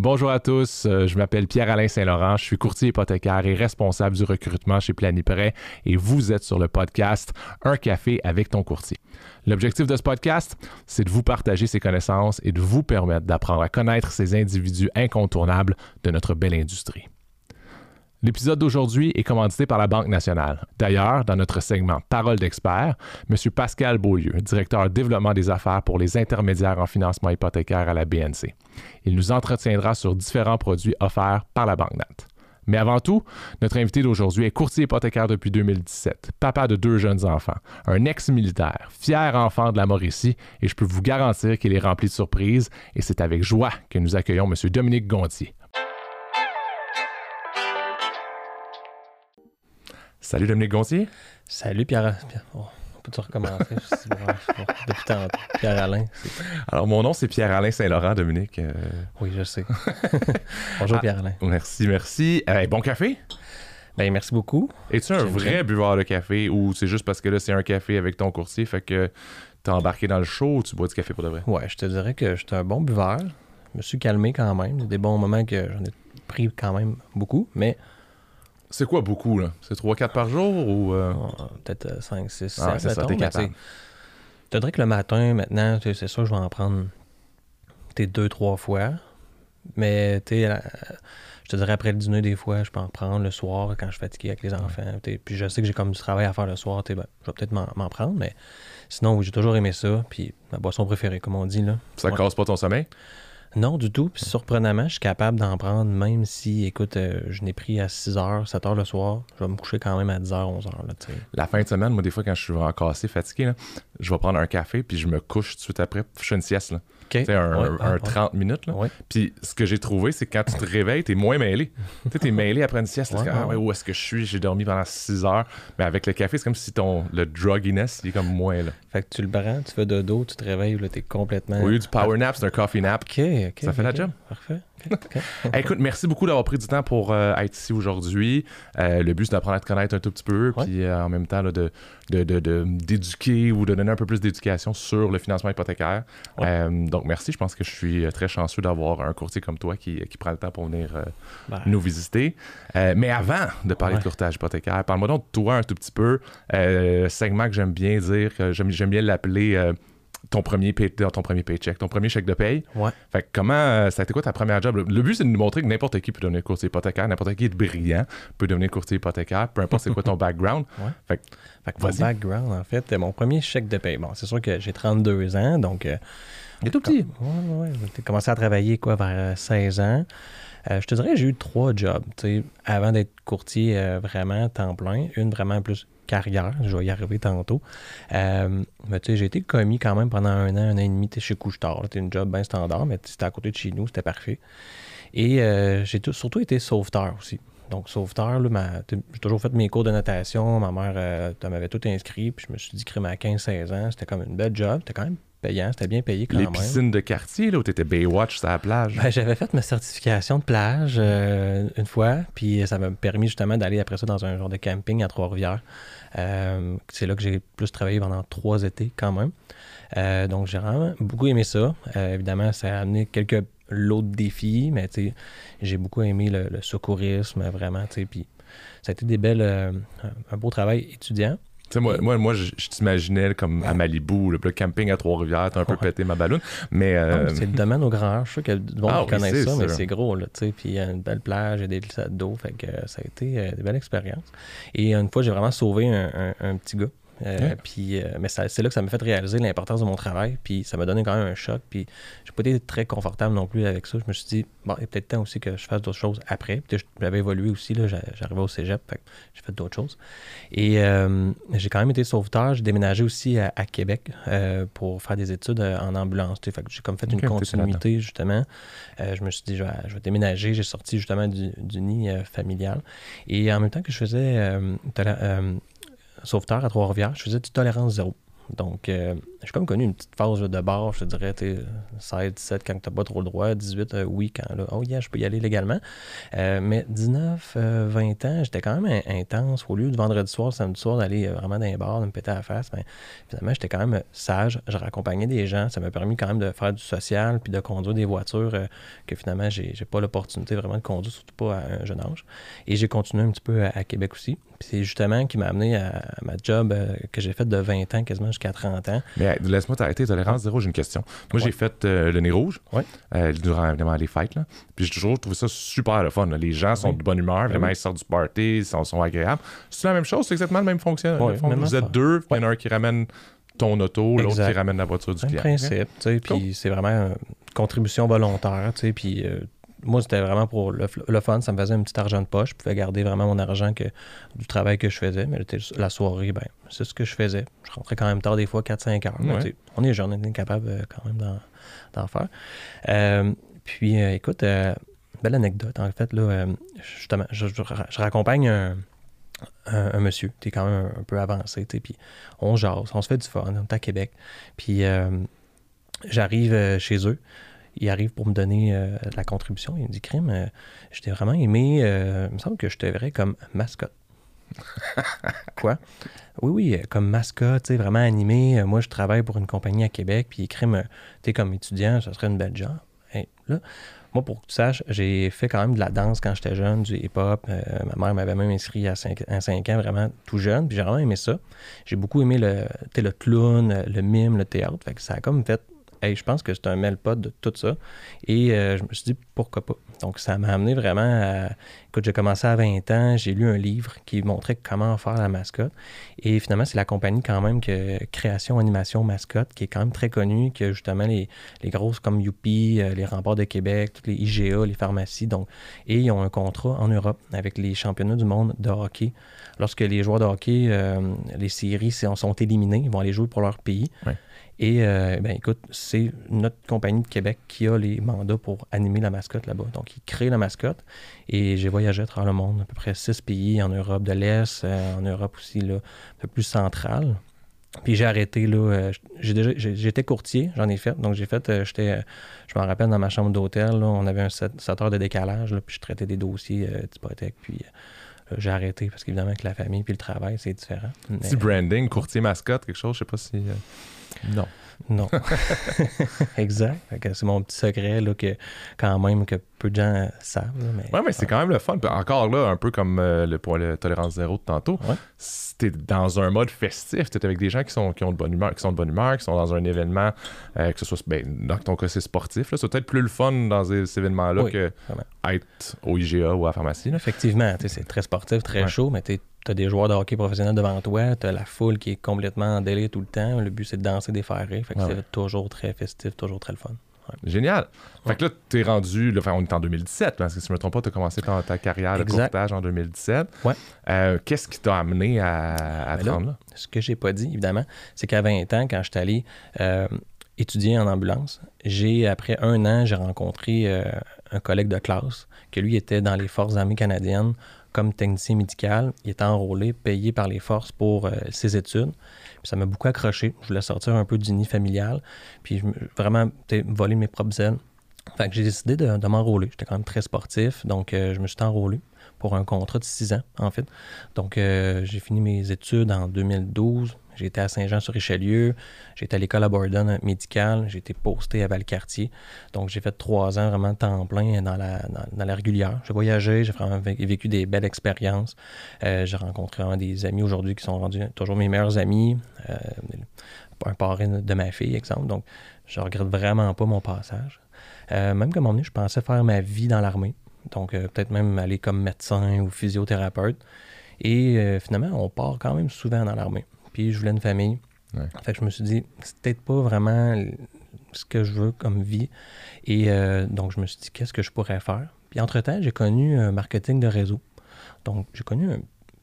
Bonjour à tous, euh, je m'appelle Pierre-Alain Saint-Laurent, je suis courtier hypothécaire et responsable du recrutement chez Planiprêt et vous êtes sur le podcast Un café avec ton courtier. L'objectif de ce podcast, c'est de vous partager ces connaissances et de vous permettre d'apprendre à connaître ces individus incontournables de notre belle industrie. L'épisode d'aujourd'hui est commandité par la Banque nationale. D'ailleurs, dans notre segment Parole d'expert, M. Pascal Beaulieu, directeur développement des affaires pour les intermédiaires en financement hypothécaire à la BNC. Il nous entretiendra sur différents produits offerts par la Banque Nat. Mais avant tout, notre invité d'aujourd'hui est courtier hypothécaire depuis 2017, papa de deux jeunes enfants, un ex-militaire, fier enfant de la Mauricie, et je peux vous garantir qu'il est rempli de surprises, et c'est avec joie que nous accueillons M. Dominique Gontier. Salut Dominique Gontier. Salut Pierre. Pierre. Oh, on peut-tu recommencer? depuis tantôt. Pierre-Alain. Alors, mon nom, c'est Pierre-Alain Saint-Laurent, Dominique. Euh, Oui, je sais. Bonjour Ah. Pierre-Alain. Merci, merci. Euh, bon café? Ben, merci beaucoup. Es-tu un vrai bien. buveur de café ou c'est juste parce que là, c'est un café avec ton courtier, fait que t'es embarqué dans le show ou tu bois du café pour de vrai? Ouais, je te dirais que j'étais un bon buveur. Je me suis calmé quand même. Il y a des bons moments que j'en ai pris quand même beaucoup, mais C'est quoi beaucoup, là? C'est 3-4 par jour ou... euh, peut-être 5, 6, 7. Ah ouais, c'est ça, t'es capable. Je te dirais que le matin, maintenant, c'est sûr, je vais en prendre t'es deux, trois fois. Mais tu sais, je te dirais après le dîner, des fois, je peux en prendre le soir quand je suis fatigué avec les enfants. t'sais. Puis je sais que j'ai comme du travail à faire le soir. Ben, je vais peut-être m'en m'en prendre, mais sinon, oui, j'ai toujours aimé ça. Puis ma boisson préférée, comme on dit. là. Ça Ouais. casse pas ton sommeil? Non, du tout. Puis surprenamment, je suis capable d'en prendre, même si, écoute, euh, je n'ai pris à 6 h, 7 h le soir. Je vais me coucher quand même à 10 h, 11 h. Là, t'sais. La fin de semaine, moi, des fois, quand je suis vraiment cassé, fatigué, là, je vais prendre un café puis je me couche tout de suite après. Je fais une sieste, là. OK. Tu sais, un, Ouais, un ah, ouais. 30 minutes, là. Ouais. Puis ce que j'ai trouvé, c'est que quand tu te réveilles, t'es moins mêlé. tu sais, t'es mêlé après une sieste. c'est comme, ah ouais, où est-ce que je suis? J'ai dormi pendant 6 heures. Mais avec le café, c'est comme si ton le drugginess, il est comme moins là. Fait que tu le prends, tu fais dodo, tu te réveilles, là, t'es complètement. Au lieu du power nap, c'est un coffee nap. OK, OK. Ça fait la job. Parfait. Hey, écoute, merci beaucoup d'avoir pris du temps pour euh, être ici aujourd'hui. Euh, le but, c'est d'apprendre à te connaître un tout petit peu, puis euh, en même temps, là, de, d'éduquer ou de donner un peu plus d'éducation sur le financement hypothécaire. Ouais. Donc, merci. Je pense que je suis très chanceux d'avoir un courtier comme toi qui, qui prend le temps pour venir Ben, nous visiter. Mais avant de parler Ouais. de courtage hypothécaire, parle-moi donc de toi un tout petit peu. Segment que j'aime bien dire, que j'aime, bien l'appeler ton, premier pay- ton premier paycheck, ton premier chèque de paye. Ouais. Fait que comment, euh, ça a été quoi ta première job? Le, but, c'est de nous montrer que n'importe qui peut devenir courtier hypothécaire, n'importe qui est brillant peut devenir courtier hypothécaire, peu importe c'est quoi ton background. Ouais. Fait que, Fait que mon background, en fait, euh, mon premier chèque de paye. Bon, c'est sûr que j'ai 32 ans, donc. euh, il est tout petit. Ouais, ouais. J'ai commencé à travailler quoi vers euh, 16 ans. Euh, je te dirais j'ai eu trois jobs, tu sais, avant d'être courtier euh, vraiment temps plein. Une vraiment plus carrière, je vais y arriver tantôt. Euh, mais tu sais, j'ai été commis quand même pendant un an, un an et demi, chez Couche-Tard. C'était une job bien standard, mais c'était à côté de chez nous, c'était parfait. Et euh, j'ai tout- surtout été sauveteur aussi. Donc, sauveteur, j'ai toujours fait mes cours de natation. Ma mère euh, m'avait tout inscrit. Puis je me suis dit, crème à 15-16 ans, c'était comme une belle job. C'était quand même payant. C'était bien payé quand Les même. piscines de quartier, là, où t'étais Baywatch sur la plage. Ben, j'avais fait ma certification de plage euh, une fois, puis ça m'a permis justement d'aller après ça dans un genre de camping à Trois-Rivières. Euh, c'est là que j'ai plus travaillé pendant trois étés quand même. Euh, donc j'ai vraiment beaucoup aimé ça. Euh, évidemment, ça a amené quelques lots de défis, mais j'ai beaucoup aimé le, secourisme, vraiment, puis ça a été des belles, un beau travail étudiant. Sais, moi, moi, moi je, je t'imaginais comme à Malibu, le, le camping à Trois-Rivières, t'as un peu Ouais. pété ma ballonne. Mais euh, Ah, c'est le domaine au grand. Je sûr qu'il y a du monde Ah oui, connaît ça, mais c'est gros, là, tu sais. Puis il y a une belle plage, il y a des glissades d'eau. Fait que ça a été euh, des belles expériences. Et une fois, j'ai vraiment sauvé un, un- un petit gars. Euh, Ouais. Puis, euh, mais c'est là que ça m'a fait réaliser l'importance de mon travail. Puis ça m'a donné quand même un choc. Puis j'ai pas été très confortable non plus avec ça. Je me suis dit, bon, il est peut-être temps aussi que je fasse d'autres choses après. Puis j'avais évolué aussi. là, J'arrivais au cégep. Fait j'ai fait d'autres choses. Et euh, j'ai quand même été sauveteur. J'ai déménagé aussi à, à Québec pour faire des études en ambulance. Fait j'ai comme fait une continuité, justement. Je me suis dit, je vais, je vais déménager. J'ai sorti justement du, du nid familial. Et en même temps que je faisais sauveteur à Trois-Rivières, je faisais du tolérance zéro. Donc, euh, j'ai comme connu une petite phase de bar, je te dirais, 16, 17 quand t'as pas trop le droit, 18, euh, oui, quand là, oh yeah, je peux y aller légalement. Euh, mais 19, 20 ans, j'étais quand même intense. Au lieu de vendredi soir, samedi soir, d'aller vraiment dans les bars, de me péter à la face, ben, finalement, j'étais quand même sage. Je raccompagnais des gens. Ça m'a permis quand même de faire du social puis de conduire des voitures que finalement, j'ai, j'ai pas l'opportunité vraiment de conduire, surtout pas à un jeune âge. Et j'ai continué un petit peu à, Québec aussi. C'est justement qui m'a amené à, ma job que j'ai fait de 20 ans quasiment jusqu'à 30 ans. Mais laisse-moi t'arrêter, tolérance zéro, j'ai une question. Moi, j'ai fait euh, le nez rouge euh, durant évidemment les fêtes. Là. Puis j'ai toujours trouvé ça super le fun. Les gens sont de bonne humeur, ben vraiment, ils sortent du party, ils sont, agréables. C'est la même chose, c'est exactement le même fonctionnement. vous êtes deux, il y en a un qui ramène ton auto, l'autre qui ramène la voiture du client. principe, tu sais, puis c'est vraiment une contribution volontaire, tu sais, puis euh, moi, c'était vraiment pour le, fun. Ça me faisait un petit argent de poche. Je pouvais garder vraiment mon argent que, du travail que je faisais. Mais la soirée, ben, c'est ce que je faisais. Je rentrais quand même tard, des fois 4-5 heures. on est jeune, on est capable euh, quand même d'en faire. Euh, puis, euh, écoute, belle anecdote. En fait, là, justement, je, raccompagne un, monsieur qui est quand même un, peu avancé. Puis, on jase, on se fait du fun. On est à Québec. Puis, j'arrive chez eux il arrive pour me donner euh, la contribution. Il me dit Crime, euh, j'étais vraiment aimé. Euh, il me semble que je te verrais comme mascotte. Quoi? Oui, oui, comme mascotte, tu sais, vraiment animé. moi, je travaille pour une compagnie à Québec, puis Crime, tu es comme étudiant, ça serait une belle job. là, moi, pour que tu saches, j'ai fait quand même de la danse quand j'étais jeune, du hip-hop. ma mère m'avait même inscrit à 5, ans, vraiment tout jeune, puis j'ai vraiment aimé ça. J'ai beaucoup aimé le, le clown, le mime, le théâtre. Fait que ça a comme fait je pense que c'est un melpot de tout ça. Et euh, je me suis dit, pourquoi pas? Donc, ça m'a amené vraiment à. Écoute, j'ai commencé à 20 ans, j'ai lu un livre qui montrait comment faire la mascotte. Et finalement, c'est la compagnie, quand même, que Création Animation Mascotte, qui est quand même très connue, qui a justement les, les grosses comme Youpi, euh, les remparts de Québec, toutes les IGA, les pharmacies. Donc, et ils ont un contrat en Europe avec les championnats du monde de hockey. Lorsque les joueurs de hockey, euh, les séries sont éliminés, ils vont aller jouer pour leur pays. Et euh, ben, écoute, c'est notre compagnie de Québec qui a les mandats pour animer la mascotte là-bas. Donc, ils créent la mascotte. Et j'ai voyagé à travers le monde, à peu près six pays en Europe de l'Est, euh, en Europe aussi, là, un peu plus centrale. Puis j'ai arrêté, là, euh, j'ai déjà, j'étais courtier, j'en ai fait. Donc j'ai fait, j'étais, je me rappelle dans ma chambre d'hôtel, on avait un 7, heures de décalage, là, puis je traitais des dossiers d'hypothèque. Puis j'ai arrêté parce qu'évidemment que la famille puis le travail, c'est différent. Petit branding, courtier mascotte, quelque chose, je sais pas si. Non. Non. exact. C'est mon petit secret là, que quand même que peu de gens savent. mais, ouais, mais c'est quand même le fun. Encore là, un peu comme euh, le point de tolérance zéro de tantôt. Ouais. dans un mode festif, t'es avec des gens qui sont, qui ont de bonne humeur, qui sont de bonne humeur, qui sont dans un événement, euh, que ce soit ben, dans ton cas c'est sportif. C'est peut-être plus le fun dans ces, événements-là que être au IGA ou à la pharmacie. Effectivement, c'est très sportif, très chaud, mais tu as des joueurs de hockey professionnels devant toi, tu as la foule qui est complètement en délai tout le temps. Le but, c'est de danser, des faire Fait que c'est toujours très festif, toujours très le fun. Génial. Fait que là, tu es rendu, enfin, on est en 2017, parce que si je me trompe pas, tu as commencé ta, carrière de courtage en 2017. Ouais. Euh, qu'est-ce qui t'a amené à, à ben là? Ce que j'ai pas dit, évidemment, c'est qu'à 20 ans, quand je suis allé euh, étudier en ambulance, j'ai, après un an, j'ai rencontré euh, un collègue de classe que lui était dans les Forces armées canadiennes comme technicien médical. Il était enrôlé, payé par les forces pour euh, ses études. Puis ça m'a beaucoup accroché. Je voulais sortir un peu du nid familial. Puis vraiment voler mes propres ailes. Fait que j'ai décidé de, m'enrôler. J'étais quand même très sportif, donc euh, je me suis enrôlé pour un contrat de six ans, en fait. Donc, euh, j'ai fini mes études en 2012. J'ai été à Saint-Jean-sur-Richelieu. Été à l'école à Borden médicale. J'ai été posté à Valcartier. Donc, j'ai fait trois ans vraiment temps plein dans la, dans, la régulière. J'ai voyagé, j'ai vraiment vécu des belles expériences. Euh, j'ai rencontré vraiment des amis aujourd'hui qui sont rendus toujours mes meilleurs amis. Euh, un parrain de ma fille, exemple. Donc, je regrette vraiment pas mon passage. même comme on est, je pensais faire ma vie dans l'armée. Donc, peut-être même aller comme médecin ou physiothérapeute. Et finalement, on part quand même souvent dans l'armée je voulais une famille. Fait que je me suis dit, c'est peut-être pas vraiment ce que je veux comme vie. Et euh, donc, je me suis dit, qu'est-ce que je pourrais faire? Puis, entre-temps, j'ai connu un marketing de réseau. Donc, j'ai connu un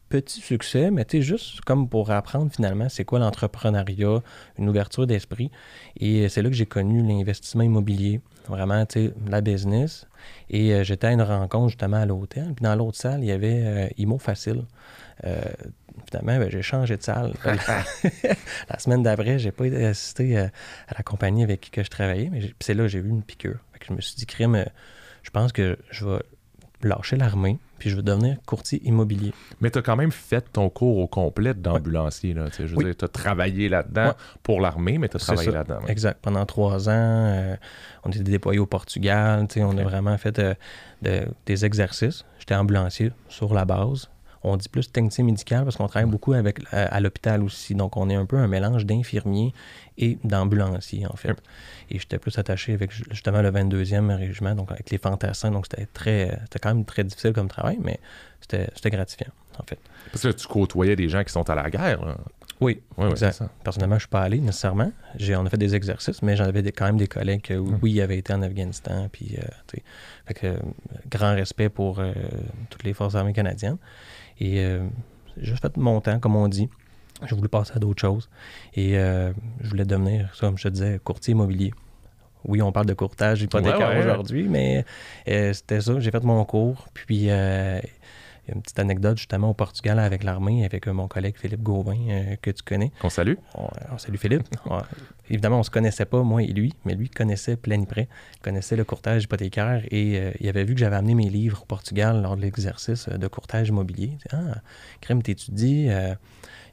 petit succès, mais tu juste comme pour apprendre finalement c'est quoi l'entrepreneuriat, une ouverture d'esprit. Et c'est là que j'ai connu l'investissement immobilier, vraiment, tu sais, la business. Et euh, j'étais à une rencontre justement à l'hôtel. Puis dans l'autre salle, il y avait euh, Imo Facile. finalement, ben, j'ai changé de salle. la semaine d'après, j'ai pas été assisté à, la compagnie avec qui que je travaillais, mais c'est là que j'ai eu une piqûre. je me suis dit, crime, je pense que je vais lâcher l'armée, puis je vais devenir courtier immobilier. Mais tu as quand même fait ton cours au complet d'ambulancier. Je veux dire, tu as travaillé là-dedans pour l'armée, mais tu as travaillé là-dedans. Exact. Pendant trois ans, euh, on était déployé au Portugal. On a vraiment fait euh, des exercices. J'étais ambulancier sur la base on dit plus technicien médical parce qu'on travaille beaucoup avec, à, l'hôpital aussi. Donc, on est un peu un mélange d'infirmiers et d'ambulanciers, en fait. Et j'étais plus attaché avec justement le 22e régiment, donc avec les fantassins. Donc, c'était très, c'était quand même très difficile comme travail, mais c'était gratifiant, en fait. Parce que tu côtoyais des gens qui sont à la guerre. Oui, exact. Personnellement, je ne suis pas allé nécessairement. J'ai, on a fait des exercices, mais j'en avais quand même des collègues qui, hum. oui, avaient été en Afghanistan. Puis, euh, fait que, grand respect pour euh, toutes les forces armées canadiennes. Et euh, j'ai juste fait mon temps, comme on dit. J'ai voulu passer à d'autres choses. Et euh, je voulais devenir, comme je te disais, courtier immobilier. Oui, on parle de courtage hypothécaire aujourd'hui, mais euh, c'était ça. J'ai fait mon cours. Puis il y a une petite anecdote justement au Portugal avec l'armée, avec euh, mon collègue Philippe Gauvin, euh, que tu connais. On salue. On, salue Philippe. évidemment, on ne se connaissait pas, moi et lui, mais lui connaissait Planiprêt, connaissait le courtage hypothécaire et euh, il avait vu que j'avais amené mes livres au Portugal lors de l'exercice de courtage immobilier. Il dit, ah, Crème, t'étudies.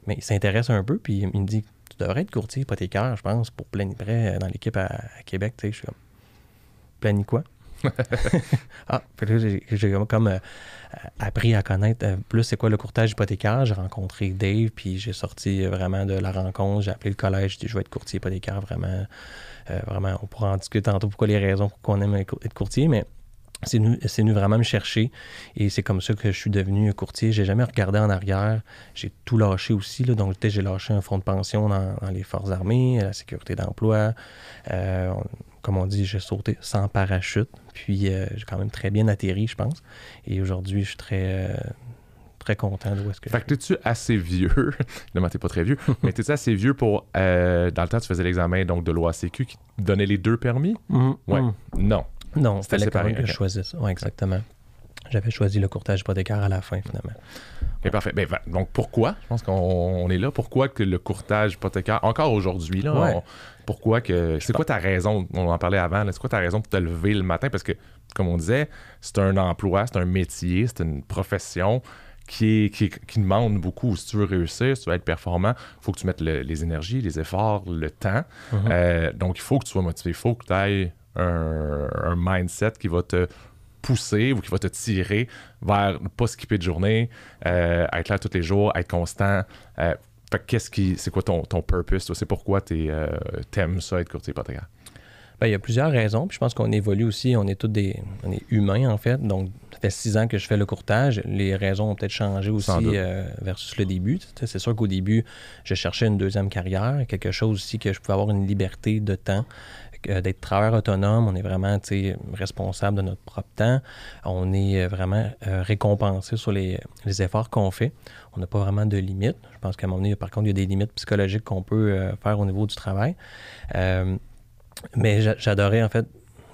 mais il s'intéresse un peu, puis il me dit Tu devrais être courtier hypothécaire, je pense, pour Planiprêt dans l'équipe à, Québec. Tu sais, je suis comme Plani quoi ah, j'ai comme euh, appris à connaître euh, plus c'est quoi le courtage hypothécaire. J'ai rencontré Dave, puis j'ai sorti vraiment de la rencontre. J'ai appelé le collège, j'ai dit je vais être courtier hypothécaire vraiment. Euh, vraiment, on pourra en discuter tantôt pourquoi les raisons pour qu'on aime être courtier, mais c'est venu, vraiment me chercher et c'est comme ça que je suis devenu courtier. J'ai jamais regardé en arrière. J'ai tout lâché aussi. Là. Donc, j'ai lâché un fonds de pension dans, les forces armées, la sécurité d'emploi. Euh, comme on dit, j'ai sauté sans parachute. Puis, euh, j'ai quand même très bien atterri, je pense. Et aujourd'hui, je suis très, euh, très content de où est-ce que Fait que t'es-tu assez vieux, évidemment t'es pas très vieux, mais t'es-tu assez vieux pour, dans le temps tu faisais l'examen donc de l'OACQ qui donnait les deux permis? Mm-hmm. Ouais. Non. Non, c'était séparé que je choisisse. Oui, exactement. J'avais choisi le courtage hypothécaire à la fin, finalement. Okay, parfait. Ben, donc, pourquoi? Je pense qu'on est là. Pourquoi que le courtage hypothécaire, encore aujourd'hui, là, pourquoi que... C'est quoi ta raison? On en parlait avant. C'est quoi ta raison pour te lever le matin? Parce que, comme on disait, c'est un emploi, c'est un métier, c'est une profession qui, qui, demande beaucoup. Si tu veux réussir, si tu veux être performant, il faut que tu mettes les énergies, les efforts, le temps. Mm-hmm. Euh, donc, il faut que tu sois motivé. Il faut que tu ailles un, mindset qui va te pousser ou qui va te tirer vers ne pas skipper de journée, euh, être là tous les jours, être constant. Euh, qu'est-ce qui, c'est quoi ton, ton purpose? C'est pourquoi tu euh, aimes ça, être courtier hypothécaire? Ben, il y a plusieurs raisons. Puis je pense qu'on évolue aussi. On est tous des on est humains, en fait. Donc, ça fait six ans que je fais le courtage. Les raisons ont peut-être changé aussi versus le début. C'est sûr qu'au début, je cherchais une deuxième carrière, quelque chose aussi que je pouvais avoir une liberté de temps. Euh, d'être travailleur autonome, on est vraiment responsable de notre propre temps. On est euh, vraiment euh, récompensé sur les, efforts qu'on fait. On n'a pas vraiment de limites. Je pense qu'à un moment donné, par contre, il y a des limites psychologiques qu'on peut faire au niveau du travail. mais j'adorais en fait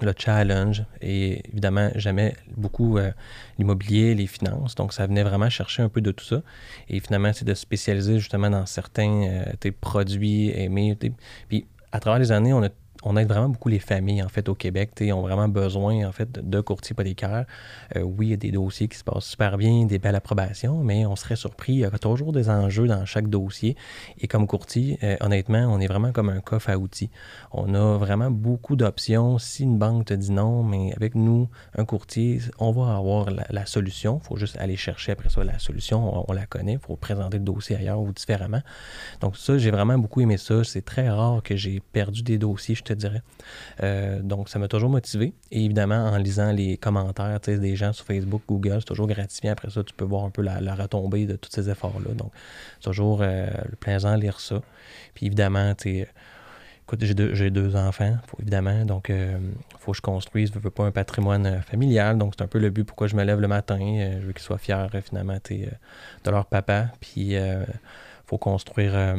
le challenge et évidemment j'aimais beaucoup l'immobilier, les finances, donc ça venait vraiment chercher un peu de tout ça et finalement c'est de spécialiser justement dans certains produits aimés. Puis à travers les années, on a on aide vraiment beaucoup les familles, en fait, au Québec. Ils ont vraiment besoin, en fait, de courtiers hypothécaires. Euh, oui, il y a des dossiers qui se passent super bien, des belles approbations, mais on serait surpris. Il y a toujours des enjeux dans chaque dossier. Et comme courtier, euh, honnêtement, on est vraiment comme un coffre à outils. On a vraiment beaucoup d'options. Si une banque te dit non, mais avec nous, un courtier, on va avoir la, solution. Il faut juste aller chercher après ça la solution. On, la connaît. Il faut présenter le dossier ailleurs ou différemment. Donc ça, j'ai vraiment beaucoup aimé ça. C'est très rare que j'ai perdu des dossiers dirais. Euh, donc, ça m'a toujours motivé. Et évidemment, en lisant les commentaires des gens sur Facebook, Google, c'est toujours gratifiant. Après ça, tu peux voir un peu la, retombée de tous ces efforts-là. Donc, c'est toujours euh, plaisant de lire ça. Puis évidemment, tu écoute, j'ai deux, deux, enfants, évidemment. Donc, il euh, faut que je construise, je veux pas un patrimoine familial. Donc, c'est un peu le but pourquoi je me lève le matin. je veux qu'ils soient fiers, finalement, de leur papa. Puis, il faut construire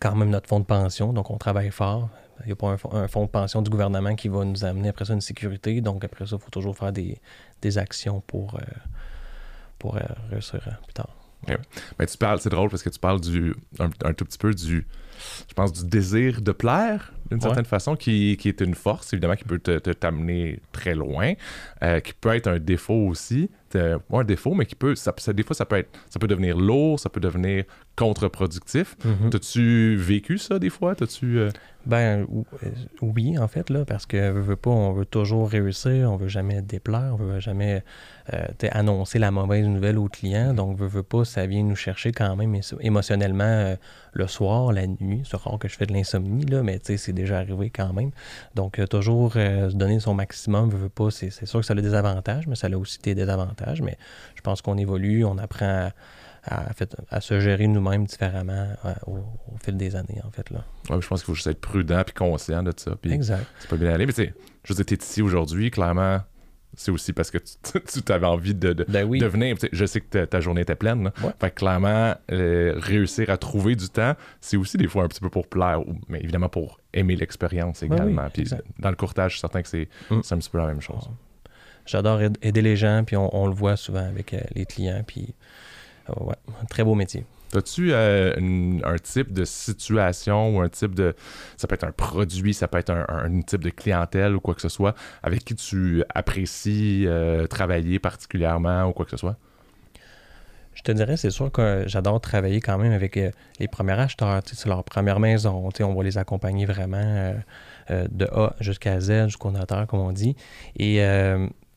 quand même notre fonds de pension. Donc, on travaille fort. Il n'y a pas un, fonds de pension du gouvernement qui va nous amener après ça une sécurité. Donc après ça, il faut toujours faire des, actions pour, euh, pour euh, réussir euh, plus tard. Mais tu parles, c'est drôle parce que tu parles du, un, tout petit peu du, je pense, du désir de plaire d'une certaine façon, qui, qui, est une force, évidemment, qui peut te, t'amener très loin, euh, qui peut être un défaut aussi, un défaut, mais qui peut, ça, des fois, ça peut, être, ça peut devenir lourd, ça peut devenir contre-productif. Mm-hmm. T'as-tu vécu ça des fois? T'as-tu... Euh, ben euh, oui, en fait, là, parce que veut, pas, on veut toujours réussir, on veut jamais déplaire, on veut jamais euh, annoncer la mauvaise nouvelle au client. Donc, veut, veut pas, ça vient nous chercher quand même émotionnellement euh, le soir, la nuit. C'est rare que je fais de l'insomnie, là, mais c'est déjà arrivé quand même. Donc, toujours se donner son maximum, veut, veut pas, c'est sûr que ça a des avantages, mais ça a aussi des désavantages. Mais je pense qu'on évolue, on apprend à à, fait, à se gérer nous-mêmes différemment euh, au, fil des années, en fait. Là. Ouais, je pense qu'il faut juste être prudent et conscient de ça. exact. C'est pas bien aller. Mais tu sais, je veux dire, es ici aujourd'hui, clairement, c'est aussi parce que tu, avais envie de, de, ben venir. Je sais que ta, journée était pleine. Fait que clairement, euh, réussir à trouver du temps, c'est aussi des fois un petit peu pour plaire, mais évidemment pour aimer l'expérience ben également. puis dans le courtage, je suis certain que c'est mm. un petit peu la même chose. J'adore aider les gens, puis on, le voit souvent avec euh, les clients. Puis ouais, un très beau métier. As-tu euh, un type de situation ou un type de. Ça peut être un produit, ça peut être un, type de clientèle ou quoi que ce soit, avec qui tu apprécies euh, travailler particulièrement ou quoi que ce soit? Je te dirais, c'est sûr que j'adore travailler quand même avec les premiers acheteurs. C'est leur première maison. On va les accompagner vraiment de A jusqu'à Z, jusqu'au notaire, comme on dit. Et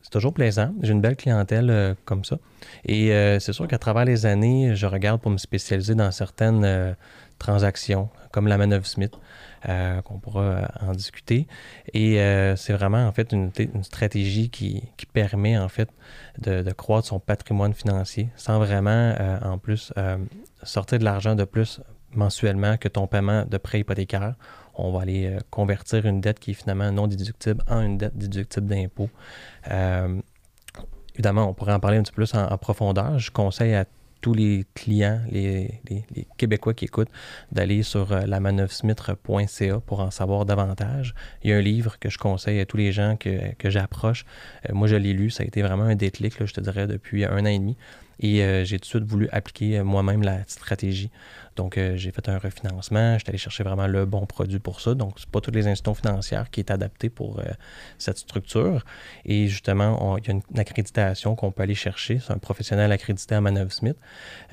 c'est toujours plaisant. J'ai une belle clientèle euh, comme ça. Et euh, c'est sûr qu'à travers les années, je regarde pour me spécialiser dans certaines euh, transactions, comme la manœuvre Smith, qu'on pourra en discuter. Et c'est vraiment en fait une, stratégie qui, permet en fait de, de, croître son patrimoine financier sans vraiment en plus sortir de l'argent de plus mensuellement que ton paiement de prêt hypothécaire on va aller euh, convertir une dette qui est finalement non déductible en une dette déductible d'impôt. Euh, évidemment, on pourrait en parler un petit peu plus en, profondeur. Je conseille à tous les clients, les, Québécois qui écoutent, d'aller sur euh, la pour en savoir davantage. Il y a un livre que je conseille à tous les gens que, j'approche. moi, je l'ai lu, ça a été vraiment un déclic, je te dirais, depuis un an et demi. Et j'ai tout de suite voulu appliquer moi-même la stratégie. Donc, euh, j'ai fait un refinancement. J'étais allé chercher vraiment le bon produit pour ça. Donc, c'est pas toutes les institutions financières qui est adaptées pour euh, cette structure. Et justement, il y a une, accréditation qu'on peut aller chercher. C'est un professionnel accrédité à Manœuvre Smith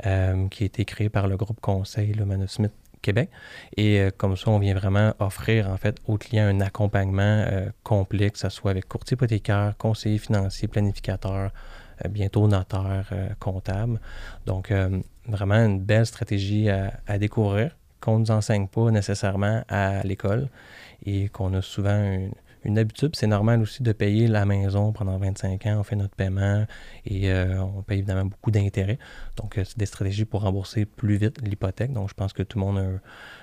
euh, qui a été créé par le groupe conseil, le Manœuvre Smith Québec. Et comme ça, on vient vraiment offrir en fait aux clients un accompagnement complet, que ce soit avec courtier hypothécaire, conseiller financier, planificateur, euh, bientôt notaire euh, comptable. Donc, euh, vraiment une belle stratégie à, découvrir qu'on ne nous enseigne pas nécessairement à l'école et qu'on a souvent une, habitude. C'est normal aussi de payer la maison pendant 25 ans. On fait notre paiement et on paye évidemment beaucoup d'intérêts. Donc, c'est des stratégies pour rembourser plus vite l'hypothèque. Donc, je pense que tout le monde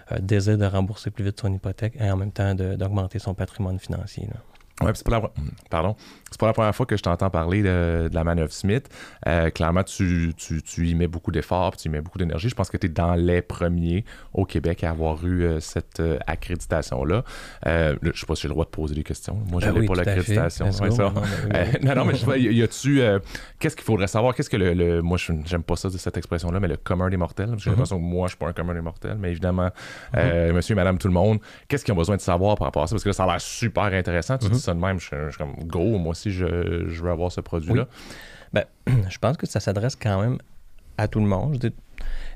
a un désir de rembourser plus vite son hypothèque et en même temps d'augmenter son patrimoine financier. Ouais, c'est pas la... Pardon. C'est pas la première fois que je t'entends parler de, la manœuvre Smith. Euh, clairement, tu, tu, tu, y mets beaucoup d'efforts, tu y mets beaucoup d'énergie. Je pense que tu es dans les premiers au Québec à avoir eu euh, cette euh, accréditation-là. je sais pas si j'ai le droit de poser des questions. Moi, je n'avais pas l'accréditation. non, non, mais je sais y a-tu. Qu'est-ce qu'il faudrait savoir? Qu'est-ce que le. moi, j'aime pas ça de cette expression-là, mais le commun des mortels. J'ai mm-hmm. l'impression que moi, je suis pas un commun des mortels, mais évidemment, mm-hmm. monsieur et madame, tout le monde, qu'est-ce qu'ils ont besoin de savoir par rapport à ça? Parce que là, ça a l'air super intéressant. Tu dis de même, je, suis comme go, moi aussi, je, veux avoir ce produit-là. Ben, je pense que ça s'adresse quand même à tout le monde. Je,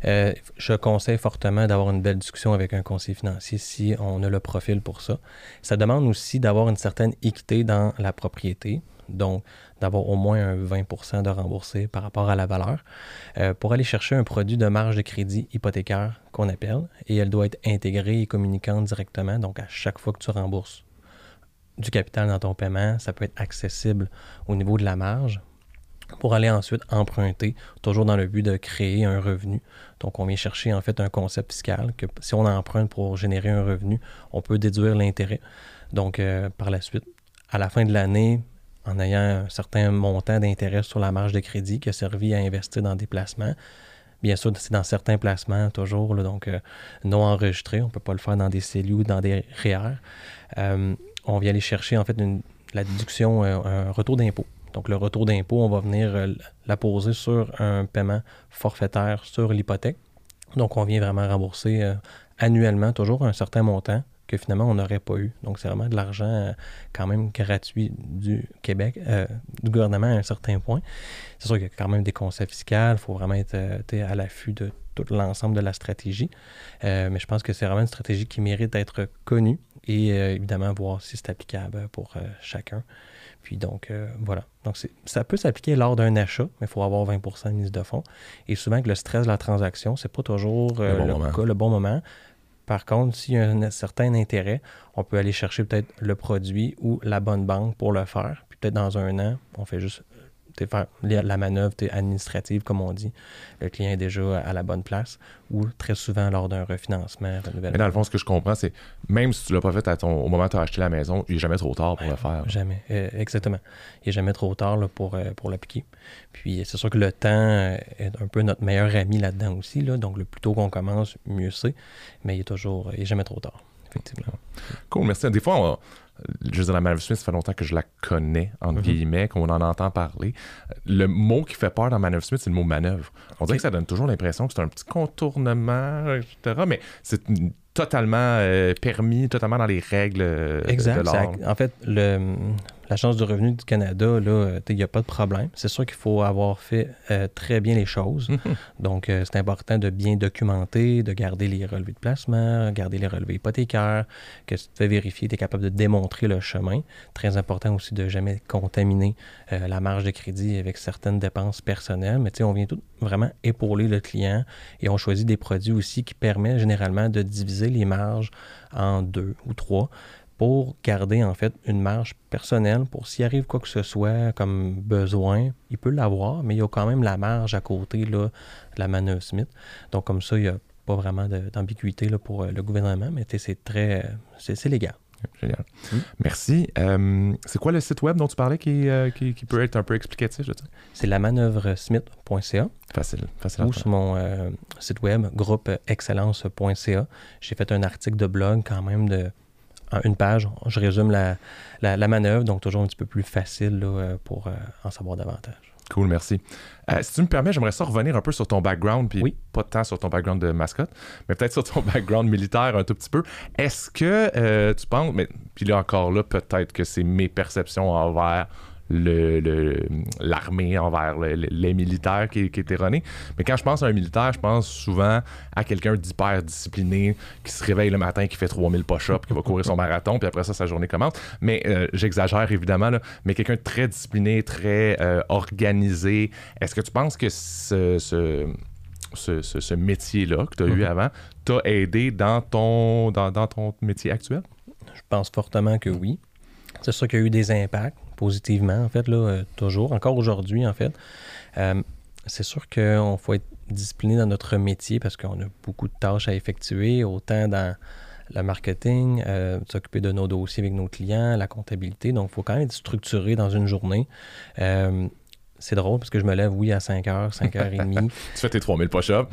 euh, je conseille fortement d'avoir une belle discussion avec un conseiller financier si on a le profil pour ça. Ça demande aussi d'avoir une certaine équité dans la propriété, donc d'avoir au moins un 20% de remboursé par rapport à la valeur, euh, pour aller chercher un produit de marge de crédit hypothécaire qu'on appelle, et elle doit être intégrée et communiquante directement, donc à chaque fois que tu rembourses du capital dans ton paiement, ça peut être accessible au niveau de la marge pour aller ensuite emprunter, toujours dans le but de créer un revenu. Donc, on vient chercher en fait un concept fiscal que si on emprunte pour générer un revenu, on peut déduire l'intérêt. Donc, euh, par la suite, à la fin de l'année, en ayant un certain montant d'intérêt sur la marge de crédit qui a servi à investir dans des placements, Bien sûr, c'est dans certains placements toujours, donc euh, non enregistrés. On ne peut pas le faire dans des cellules ou dans des REER. Euh, on vient aller chercher en fait la déduction, euh, un retour d'impôt Donc, le retour d'impôt, on va venir euh, la poser sur un paiement forfaitaire sur l'hypothèque. Donc, on vient vraiment rembourser euh, annuellement toujours un certain montant que finalement on n'aurait pas eu. Donc c'est vraiment de l'argent quand même gratuit du Québec, du gouvernement à un certain point. C'est sûr qu'il y a quand même des conseils fiscaux, il faut vraiment être à l'affût de tout l'ensemble de la stratégie. mais je pense que c'est vraiment une stratégie qui mérite d'être connue et évidemment voir si c'est applicable pour chacun. Puis donc, voilà. Donc, ça peut s'appliquer lors d'un achat, mais il faut avoir 20 de mise de fonds. Et souvent, que le stress de la transaction, c'est pas toujours le, cas, le bon moment. Par contre, s'il y a un certain intérêt, on peut aller chercher peut-être le produit ou la bonne banque pour le faire. Puis peut-être dans un an, on fait juste faire la manœuvre administrative, comme on dit. Le client est déjà à la bonne place ou très souvent lors d'un refinancement, renouvellement. Mais dans le fond, ce que je comprends, c'est même si tu ne l'as pas fait à ton, au moment où tu as acheté la maison, il n'est jamais trop tard pour le faire. Jamais, euh, exactement. Il n'est jamais trop tard pour, euh, pour l'appliquer. Puis c'est sûr que le temps euh, est un peu notre meilleur ami là-dedans aussi. Là, donc le plus tôt qu'on commence, mieux c'est. Mais il est toujours, il n'est jamais trop tard, effectivement. Cool, merci. Des fois, on je veux dire, la Mav Smith, ça fait longtemps que je la connais, entre mhm. guillemets, qu'on en entend parler. Le mot qui fait peur dans Manœuvre Smith, c'est le mot manœuvre. On dirait que ça donne toujours l'impression que c'est un petit contournement, etc. Mais c'est totalement euh, permis, totalement dans les règles euh, exact, de l'art. En fait, le, la chance du revenu du Canada, là, euh, il n'y a pas de problème. C'est sûr qu'il faut avoir fait euh, très bien les choses. Donc, euh, c'est important de bien documenter, de garder les relevés de placement, garder les relevés hypothécaires, que tu te fais vérifier, tu es capable de démontrer le chemin. Très important aussi de jamais contaminer la marge de crédit avec certaines dépenses personnelles. Mais tu sais, on vient tout vraiment épauler le client et on choisit des produits aussi qui permettent généralement de diviser les marges en deux ou trois pour garder en fait une marge personnelle pour s'il arrive quoi que ce soit comme besoin, il peut l'avoir, mais il y a quand même la marge à côté là, de la manœuvre Smith. Donc comme ça, il n'y a pas vraiment d'ambiguïté pour euh, le gouvernement, mais c'est très c'est légal. Génial. Merci. Euh, c'est quoi le site web dont tu parlais qui, euh, qui, peut être un peu explicatif? C'est la manœuvresmith.ca. Facile, facile. Ou sur mon site web, groupeexcellence.ca. J'ai fait un article de blog quand même de une page. Je résume la, la, manœuvre, donc toujours un petit peu plus facile euh, pour euh, en savoir davantage. Cool, merci. Euh, si tu me permets, j'aimerais ça revenir un peu sur ton background, puis pas tant sur ton background de mascotte, mais peut-être sur ton background militaire un tout petit peu. Est-ce que tu penses, mais puis là encore là, peut-être que c'est mes perceptions envers l'armée le, envers les militaires qui, qui est erroné. Mais quand je pense à un militaire, je pense souvent à quelqu'un d'hyper discipliné qui se réveille le matin, qui fait 3000 push-ups, qui va courir son marathon, puis après ça, sa journée commence. Mais euh, j'exagère évidemment, là, mais quelqu'un de très discipliné, très euh, organisé. Est-ce que tu penses que ce, ce métier-là que tu as eu mm-hmm. avant t'a aidé dans ton, dans, dans ton métier actuel? Je pense fortement que oui. C'est sûr qu'il y a eu des impacts positivement, en fait, là, euh, toujours, encore aujourd'hui, en fait. Euh, c'est sûr qu'on faut être discipliné dans notre métier parce qu'on a beaucoup de tâches à effectuer, autant dans le marketing, euh, s'occuper de nos dossiers avec nos clients, la comptabilité. Donc, il faut quand même être structuré dans une journée c'est drôle parce que je me lève, oui, à 5 h, 5 h 30. tu fais tes 3000 push-ups.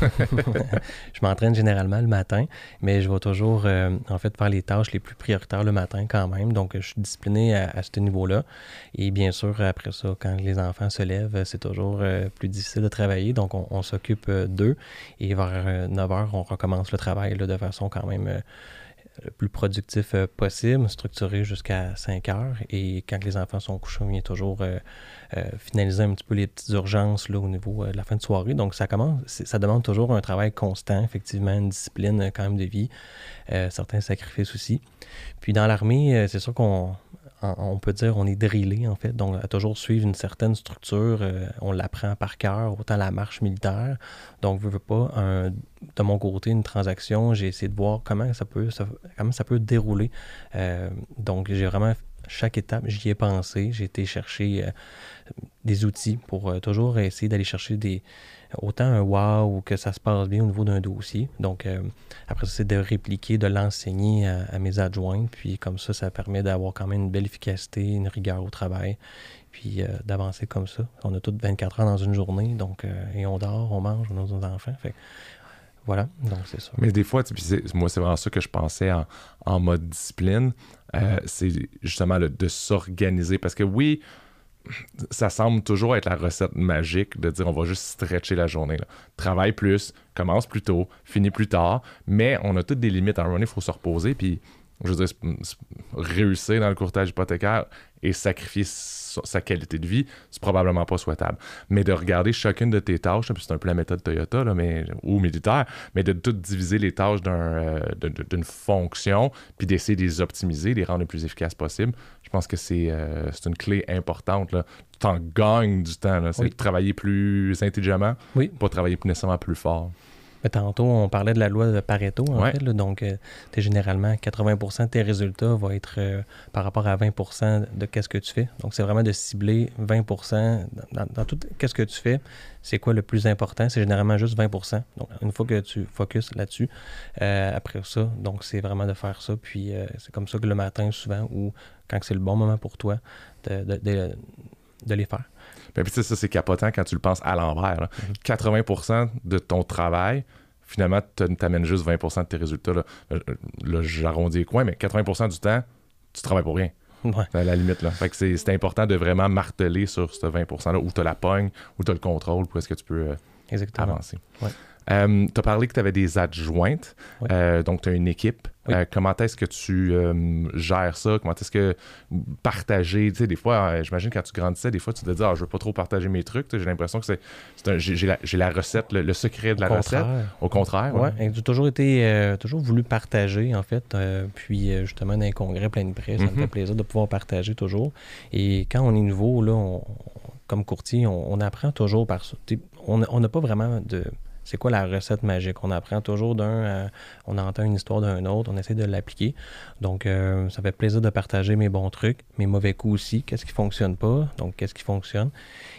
je m'entraîne généralement le matin, mais je vais toujours, euh, en fait, faire les tâches les plus prioritaires le matin quand même. Donc, je suis discipliné à, ce niveau-là. Et bien sûr, après ça, quand les enfants se lèvent, c'est toujours euh, plus difficile de travailler. Donc, on, s'occupe euh, d'eux. Et vers 9 h, on recommence le travail de façon quand même le plus productif euh, possible, structuré jusqu'à 5 heures. Et quand les enfants sont couchés, on vient toujours euh, euh, finaliser un petit peu les petites urgences là, au niveau de la fin de soirée. Donc, ça commence, ça demande toujours un travail constant, effectivement, une discipline quand même de vie, certains sacrifices aussi. Puis dans l'armée, c'est sûr qu'on on peut dire on est drillé en fait, donc à toujours suivre une certaine structure, euh, on l'apprend par cœur, autant la marche militaire. Donc, je veux pas, de mon côté, une transaction, j'ai essayé de voir comment ça peut, ça, comment ça peut dérouler. Euh, donc, j'ai vraiment chaque étape, j'y ai pensé. J'ai été chercher euh, des outils pour toujours essayer d'aller chercher des, autant un wow ou que ça se passe bien au niveau d'un dossier. Donc, euh, après ça, c'est de répliquer, de l'enseigner à, mes adjoints. Puis, comme ça, ça permet d'avoir quand même une belle efficacité, une rigueur au travail. Puis, euh, d'avancer comme ça. On a toutes 24 heures dans une journée. Donc, euh, et on dort, on mange, on a nos enfants. Fait voilà, donc c'est ça. Mais des fois, moi, c'est vraiment ça que je pensais en, mode discipline. c'est justement de s'organiser. Parce que oui, ça semble toujours être la recette magique de dire on va juste stretcher la journée. Travaille plus, commence plus tôt, finis plus tard, mais on a toutes des limites. À un il faut se reposer, puis je veux dire, réussir dans le courtage hypothécaire et sacrifier sa, qualité de vie, c'est probablement pas souhaitable. Mais de regarder chacune de tes tâches, puis c'est un peu la méthode Toyota là, mais, ou militaire, mais de tout diviser les tâches euh, d'une fonction, puis d'essayer de les optimiser, de les rendre le plus efficaces possible. Je pense que c'est, euh, une clé importante. Là. Tu t'en gagnes du temps. C'est Oui. de travailler plus intelligemment, Oui. pas travailler nécessairement plus fort. Tantôt, on parlait de la loi de Pareto, en Ouais. fait. là. donc, euh, t'es généralement 80 de tes résultats vont être euh, par rapport à 20% de qu'est-ce que tu fais. Donc, c'est vraiment de cibler 20 dans, dans- dans tout qu'est-ce que tu fais. C'est quoi le plus important? C'est généralement juste 20% Donc, une fois que tu focuses là-dessus, euh, après ça, donc c'est vraiment de faire ça. Puis, euh, c'est comme ça que le matin, souvent, ou quand c'est le bon moment pour toi, de, de- de- de les faire. Ben, puis tu sais, ça, c'est capotant quand tu le penses à l'envers. là. Mhm. 80% de ton travail, finalement, t'amènes juste 20% de tes résultats. Là, Euh, là j'arrondis les coins, mais 80% du temps, tu travailles pour rien, Ouais. à la limite. Là. Fait que c'est, c'est important de vraiment marteler sur ce 20%-là, où tu as la pogne, où tu as le contrôle, où est-ce que tu peux euh, Exactement. avancer. Ouais. Tu as parlé que tu avais des adjointes, Oui. Euh, donc tu as une équipe. Oui. Euh, comment est-ce que tu euh, gères ça? Comment est-ce que partager, tu sais, des fois, euh, j'imagine quand tu grandissais, des fois tu te dis, ah, je veux pas trop partager mes trucs. J'ai l'impression que c'est, j'ai, la, recette, le, le secret de la Au recette. Au contraire. Oui, ouais. j'ai toujours été, euh, toujours voulu partager, en fait. euh, puis, euh, justement, dans les congrès plein de presse, ça me Mhm. fait plaisir de pouvoir partager toujours. Et quand on est nouveau, là, on- comme courtier, on, on apprend toujours par ça. On n'a pas vraiment de. C'est quoi la recette magique? On apprend toujours d'un. à- on entend une histoire d'un autre, on essaie de l'appliquer. Donc, euh, ça fait plaisir de partager mes bons trucs, mes mauvais coups aussi. Qu'est-ce qui fonctionne pas? Donc, qu'est-ce qui fonctionne?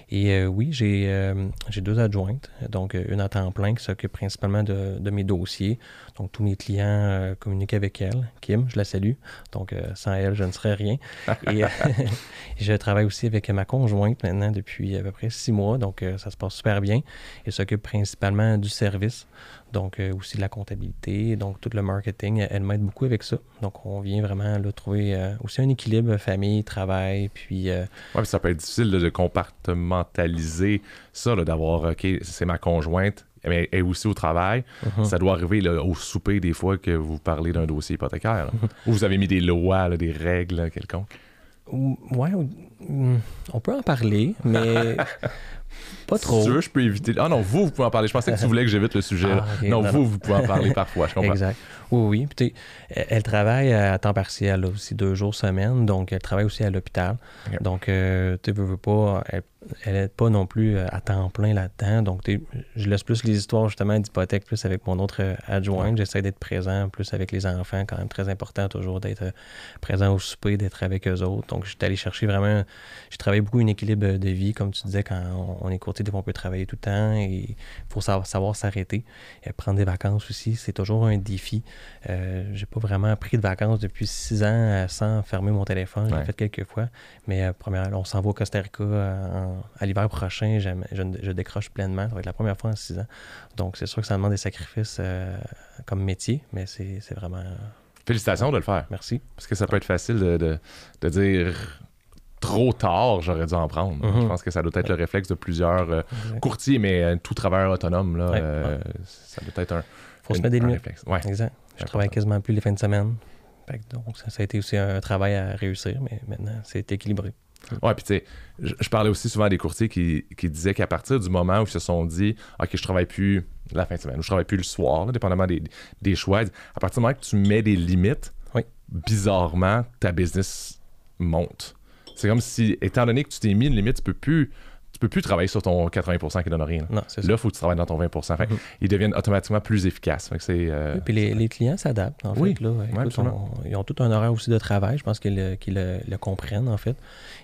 Et euh, oui, j'ai euh, deux adjointes, donc euh, une à temps plein qui s'occupe principalement de mes dossiers. Donc tous mes clients euh, communiquent avec elle. Kim, je la salue. Donc euh, sans elle, je ne serais rien. Et euh, je travaille aussi avec ma conjointe maintenant depuis à peu près six mois, donc ça se passe super bien. Elle s'occupe principalement du service, donc aussi de la comptabilité, donc tout le marketing. Elle, m'aide beaucoup avec ça. Donc on vient vraiment là, trouver aussi un équilibre famille, travail, puis Ouais, puis ça peut être difficile là, de compartimentaliser ça, d'avoir, OK, c'est ma conjointe, mais est aussi au travail. Mhm. Ça doit arriver là, au souper des fois que vous parlez d'un dossier hypothécaire. Ou vous avez mis des lois, là, des règles quelconques. Ou- Ouais, ou- hmm, on peut en parler, mais pas trop. Si tu veux, je peux éviter. Ah non, vous, vous pouvez en parler. Je pensais que tu voulais que j'évite le sujet. Ah, non, non, vous, non. vous pouvez en parler parfois. Je comprends. Exact. Oui, oui. Puis, elle, travaille à temps partiel, là, aussi deux jours semaine. Donc, elle travaille aussi à l'hôpital. Donc, euh, tu veux, veux pas, elle n'est pas non plus euh, à temps plein là-dedans. Donc, je laisse plus les histoires, justement, d'hypothèque plus avec mon autre euh, adjointe. J'essaie d'être présent plus avec les enfants, quand même très important toujours d'être euh, présent au souper, d'être avec eux autres. Donc, je suis allé chercher vraiment, j'ai travaillé beaucoup un équilibre de vie, comme tu disais, quand on, est courtier, des fois, on peut travailler tout le temps et il faut savoir, savoir s'arrêter. Et prendre des vacances aussi, c'est toujours un défi. Euh, j'ai pas vraiment pris de vacances depuis six ans euh, sans fermer mon téléphone. J'ai Ouais. fait quelques fois. Mais euh, première, on s'en va au Costa Rica euh, en- à l'hiver prochain. Je, je décroche pleinement. Ça va être la première fois en six ans. Donc, c'est sûr que ça demande des sacrifices euh, comme métier, mais c'est c'est vraiment. Félicitations de le faire. Merci. Parce que ça peut être facile de, de- de dire trop tard, j'aurais dû en prendre. Mhm. Je pense que ça doit être le réflexe de plusieurs euh, courtiers, mais euh, tout travailleur autonome, là, Ouais, euh, ça doit être un, faut se mettre des limites. Ouais. Exact. Je travaille quasiment plus les fins de semaine. Donc, ça, ça a été aussi un travail à réussir, mais maintenant, c'est équilibré. Ouais, puis tu sais, je, je parlais aussi souvent à des courtiers qui, qui disaient qu'à partir du moment où ils se sont dit, OK, je travaille plus la fin de semaine, ou je travaille plus le soir, là, dépendamment des, des choix, à partir du moment que tu mets des limites, Oui. bizarrement, ta business monte. C'est comme si, étant donné que tu t'es mis une limite, tu peux plus, tu peux plus travailler sur ton 80% qui donne rien. là. Il faut que tu travailles dans ton 20%. Fait que Mhm. Ils deviennent automatiquement plus efficaces. Fait que c'est, euh, Oui, puis les, les clients s'adaptent, en Oui, fait. Là. Écoute, absolument. on- ils ont tout un horaire aussi de travail. Je pense qu'ils le, qu'ils le- le comprennent, en fait.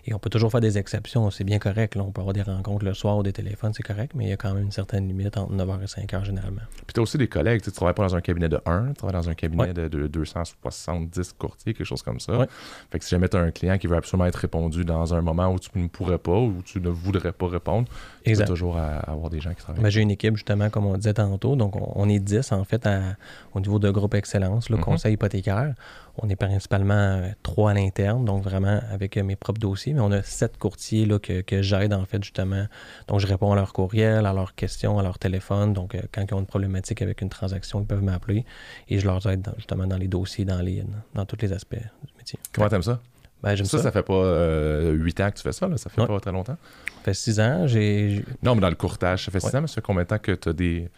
Et on peut toujours faire des exceptions. C'est bien correct. Là. On peut avoir des rencontres le soir ou des téléphones, c'est correct, mais il y a quand même une certaine limite entre 9h et 5h généralement. Puis tu as aussi des collègues, tu tu travailles pas dans un cabinet de 1, tu travailles dans un cabinet Ouais. de, de 270 courtiers, quelque chose comme ça. Ouais. Fait que si jamais tu as un client qui veut absolument être répondu dans un moment où tu ne pourrais pas, ou tu ne voudrais pas, pas répondre, Exact. peux toujours à- avoir des gens qui travaillent. Ben, J'ai une équipe, justement, comme on disait tantôt. Donc, on, on est 10, en fait, à- au niveau de groupe excellence, le Mhm. conseil hypothécaire. On est principalement euh, trois à l'interne, donc vraiment avec euh, mes propres dossiers. Mais on a sept courtiers là, que, que j'aide, en fait, justement. Donc, je réponds à leurs courriels, à leurs questions, à leur téléphone. Donc, euh, quand ils ont une problématique avec une transaction, ils peuvent m'appeler et je leur aide dans- justement dans les dossiers, dans, les, dans tous les aspects du métier. Comment t'aimes ça? Ben, Ça, ça. ça, fait pas euh, 8 ans que tu fais ça, là. ça fait Ouais. pas très longtemps. Ça fait six ans. J'ai, Non, mais dans le courtage, ça fait 6 Ouais. ans, mais ça fait combien de temps que tu as des,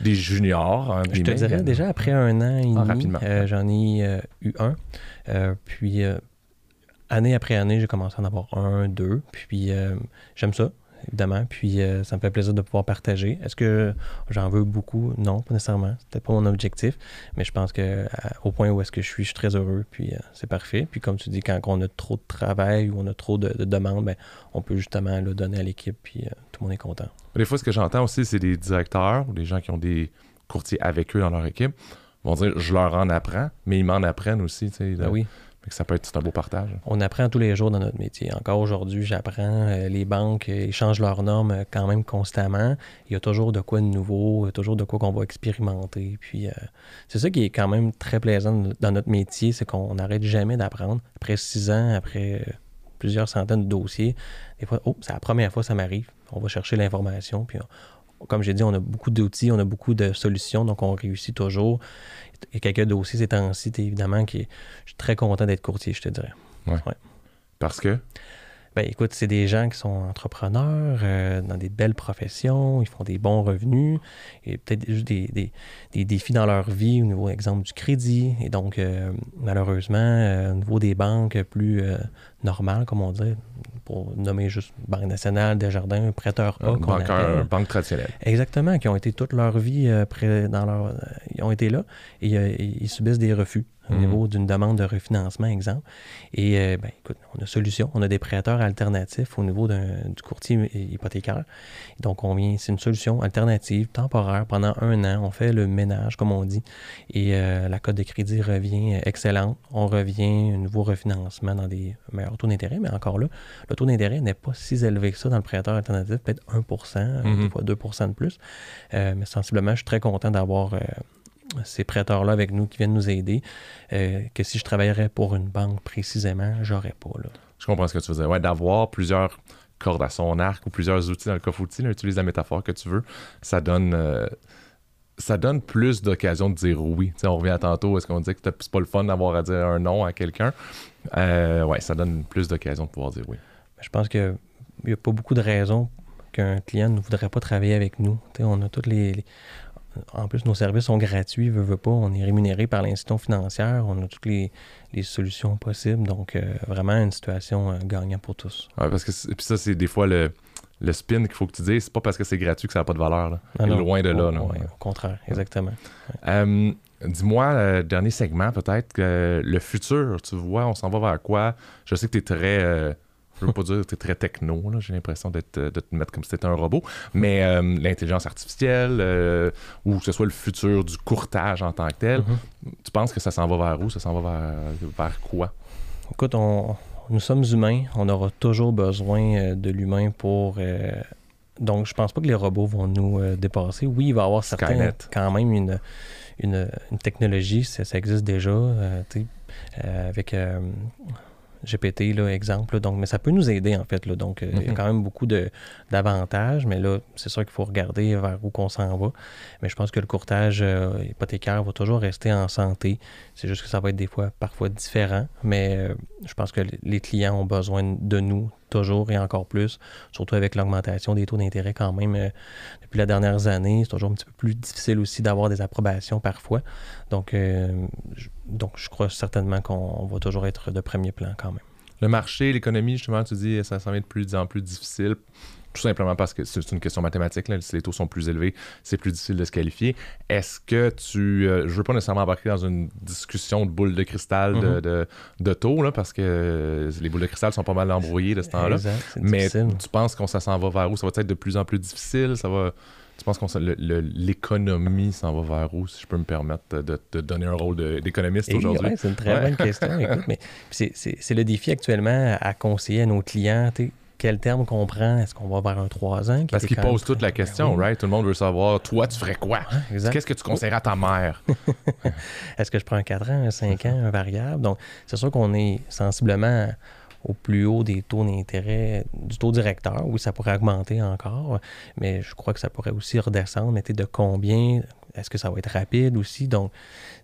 des juniors? Je te dirais déjà après un an et demi, Ah, rapidement, euh, j'en ai euh, eu un. Euh, puis euh, année après année, j'ai commencé à en avoir un, deux. Puis euh, j'aime ça, évidemment. Puis euh, ça me fait plaisir de pouvoir partager. Est-ce que j'en veux beaucoup? Non, pas nécessairement. C'était pas mon objectif. Mais je pense que à- au point où est-ce que je suis, je suis très heureux. Puis euh, c'est parfait. Puis comme tu dis, quand on a trop de travail ou on a trop de, de demandes, ben, on peut justement le donner à l'équipe. Puis euh, tout le monde est content. Des fois, ce que j'entends aussi, c'est des directeurs ou des gens qui ont des courtiers avec eux dans leur équipe vont dire je leur en apprends, mais ils m'en apprennent aussi. tu sais, Ben oui. Ça peut être un beau partage. On apprend tous les jours dans notre métier. Encore aujourd'hui, j'apprends. Euh, les banques, euh, ils changent leurs normes euh, quand même constamment. Il y a toujours de quoi de nouveau, toujours de quoi qu'on va expérimenter. Puis c'est ça qui est quand même très plaisant dans notre métier, c'est qu'on n'arrête jamais d'apprendre. Après six ans, après plusieurs centaines de dossiers, des fois, oh, c'est la première fois ça m'arrive. On va chercher l'information, puis on- comme j'ai dit, on a beaucoup d'outils, on a beaucoup de solutions, donc on réussit toujours. Il y a quelques dossiers ces temps-ci, évidemment, qui je suis très content d'être courtier, je te dirais. Parce que? Ben écoute, c'est des gens qui sont entrepreneurs euh, dans des belles professions, ils font des bons revenus, et peut-être juste des, des- des défis dans leur vie au niveau, exemple, du crédit. Et donc, euh, malheureusement, euh, au niveau des banques plus normales, comme on dit, pour nommer juste Banque nationale, Desjardins, prêteur A, banqueur, banque traditionnelle. Exactement, qui ont été toute leur vie euh, près- dans leur, euh, ils ont été là et euh, ils subissent des refus au Mhm. niveau d'une demande de refinancement, exemple. Et euh, ben, écoute, on a solution, on a des prêteurs alternatifs au niveau du courtier hypothécaire. Donc, on vient, c'est une solution alternative, temporaire, pendant un an. On fait le ménage, comme on dit, et euh, la cote de crédit revient excellente. On revient un nouveau refinancement dans des meilleurs taux d'intérêt, mais encore là, le taux d'intérêt n'est pas si élevé que ça dans le prêteur alternatif, peut-être 1 euh, Mhm. des fois 2% de plus. Euh, mais sensiblement, je suis très content d'avoir euh, ces prêteurs-là avec nous qui viennent nous aider, euh, que si je travaillerais pour une banque précisément, j'aurais pas. Là. Je comprends ce que tu veux dire. Ouais, d'avoir plusieurs cordes à son arc ou plusieurs outils dans le coffre outil, là, utilise la métaphore que tu veux, ça donne euh, ça donne plus d'occasions de dire oui. On revient à tantôt, est-ce qu'on dit que c'est pas le fun d'avoir à dire un non à quelqu'un? Euh, ouais, ça donne plus d'occasions de pouvoir dire oui. Je pense qu'il n'y a pas beaucoup de raisons qu'un client ne voudrait pas travailler avec nous. On a toutes les, les- En plus, nos services sont gratuits, veut, veut pas. On est rémunéré par l'institution financière. On a toutes les, les solutions possibles. Donc, euh, vraiment une situation euh, gagnant pour tous. Ouais, parce que puis ça, c'est des fois le, le spin qu'il faut que tu dises. C'est pas parce que c'est gratuit que ça n'a pas de valeur. là. Non. Loin de là. Oh, là. ouais, au contraire, exactement. Euh, Dis-moi, dernier segment peut-être, que le futur, tu vois, on s'en va vers quoi? Je sais que tu es très, je veux pas dire que tu es très techno, là. j'ai l'impression d'être, euh, de te mettre comme si tu un robot, mais euh, l'intelligence artificielle, euh, ou que ce soit le futur du courtage en tant que tel, Mhm. tu penses que ça s'en va vers où? Ça s'en va vers, vers quoi? Écoute, on, nous sommes humains. On aura toujours besoin de l'humain pour. euh, donc, je pense pas que les robots vont nous dépasser. Oui, il va y avoir certains, Skynet. quand même une, une, une technologie, ça, ça existe déjà, avec GPT, là, exemple. là. donc, mais ça peut nous aider, en fait. Là, donc, euh, il y a Mhm. quand même beaucoup d'avantages, mais là, c'est sûr qu'il faut regarder vers où qu'on s'en va. Mais je pense que le courtage euh, hypothécaire va toujours rester en santé. C'est juste que ça va être des fois parfois différent, mais euh, je pense que les clients ont besoin de nous toujours et encore plus, surtout avec l'augmentation des taux d'intérêt quand même euh, depuis les dernières années. C'est toujours un petit peu plus difficile aussi d'avoir des approbations parfois. Donc, euh, je, donc je crois certainement qu'on va toujours être de premier plan quand même. Le marché, l'économie, justement, tu dis, ça s'en vient de plus en plus difficile. Tout simplement parce que c'est une question mathématique. Là. Si les taux sont plus élevés, c'est plus difficile de se qualifier. Est-ce que tu. euh, je veux pas nécessairement embarquer dans une discussion de boule de cristal de, Mhm. de, de taux, là, parce que euh, les boules de cristal sont pas mal embrouillées de ce temps-là. Mais difficile. tu penses qu'on ça s'en va vers où? Ça va être de plus en plus difficile? Ça va. Tu penses qu'on l'économie s'en va vers où, si je peux me permettre de te donner un rôle de- d'économiste Et aujourd'hui? ouais, c'est une très Ouais. bonne question. Écoute, mais c'est- c'est c'est le défi actuellement à conseiller à nos clients. Quel terme qu'on prend? Est-ce qu'on va vers un 3 ans? Parce qu'il pose toute la question, Oui. right? Tout le monde veut savoir, toi, tu ferais quoi? Qu'est-ce que tu conseillerais à ta mère? Est-ce que je prends un 4 ans, un 5 ans, un variable? Donc, c'est sûr qu'on est sensiblement au plus haut des taux d'intérêt du taux directeur. Oui, ça pourrait augmenter encore, mais je crois que ça pourrait aussi redescendre. Mais de combien? Est-ce que ça va être rapide aussi? Donc,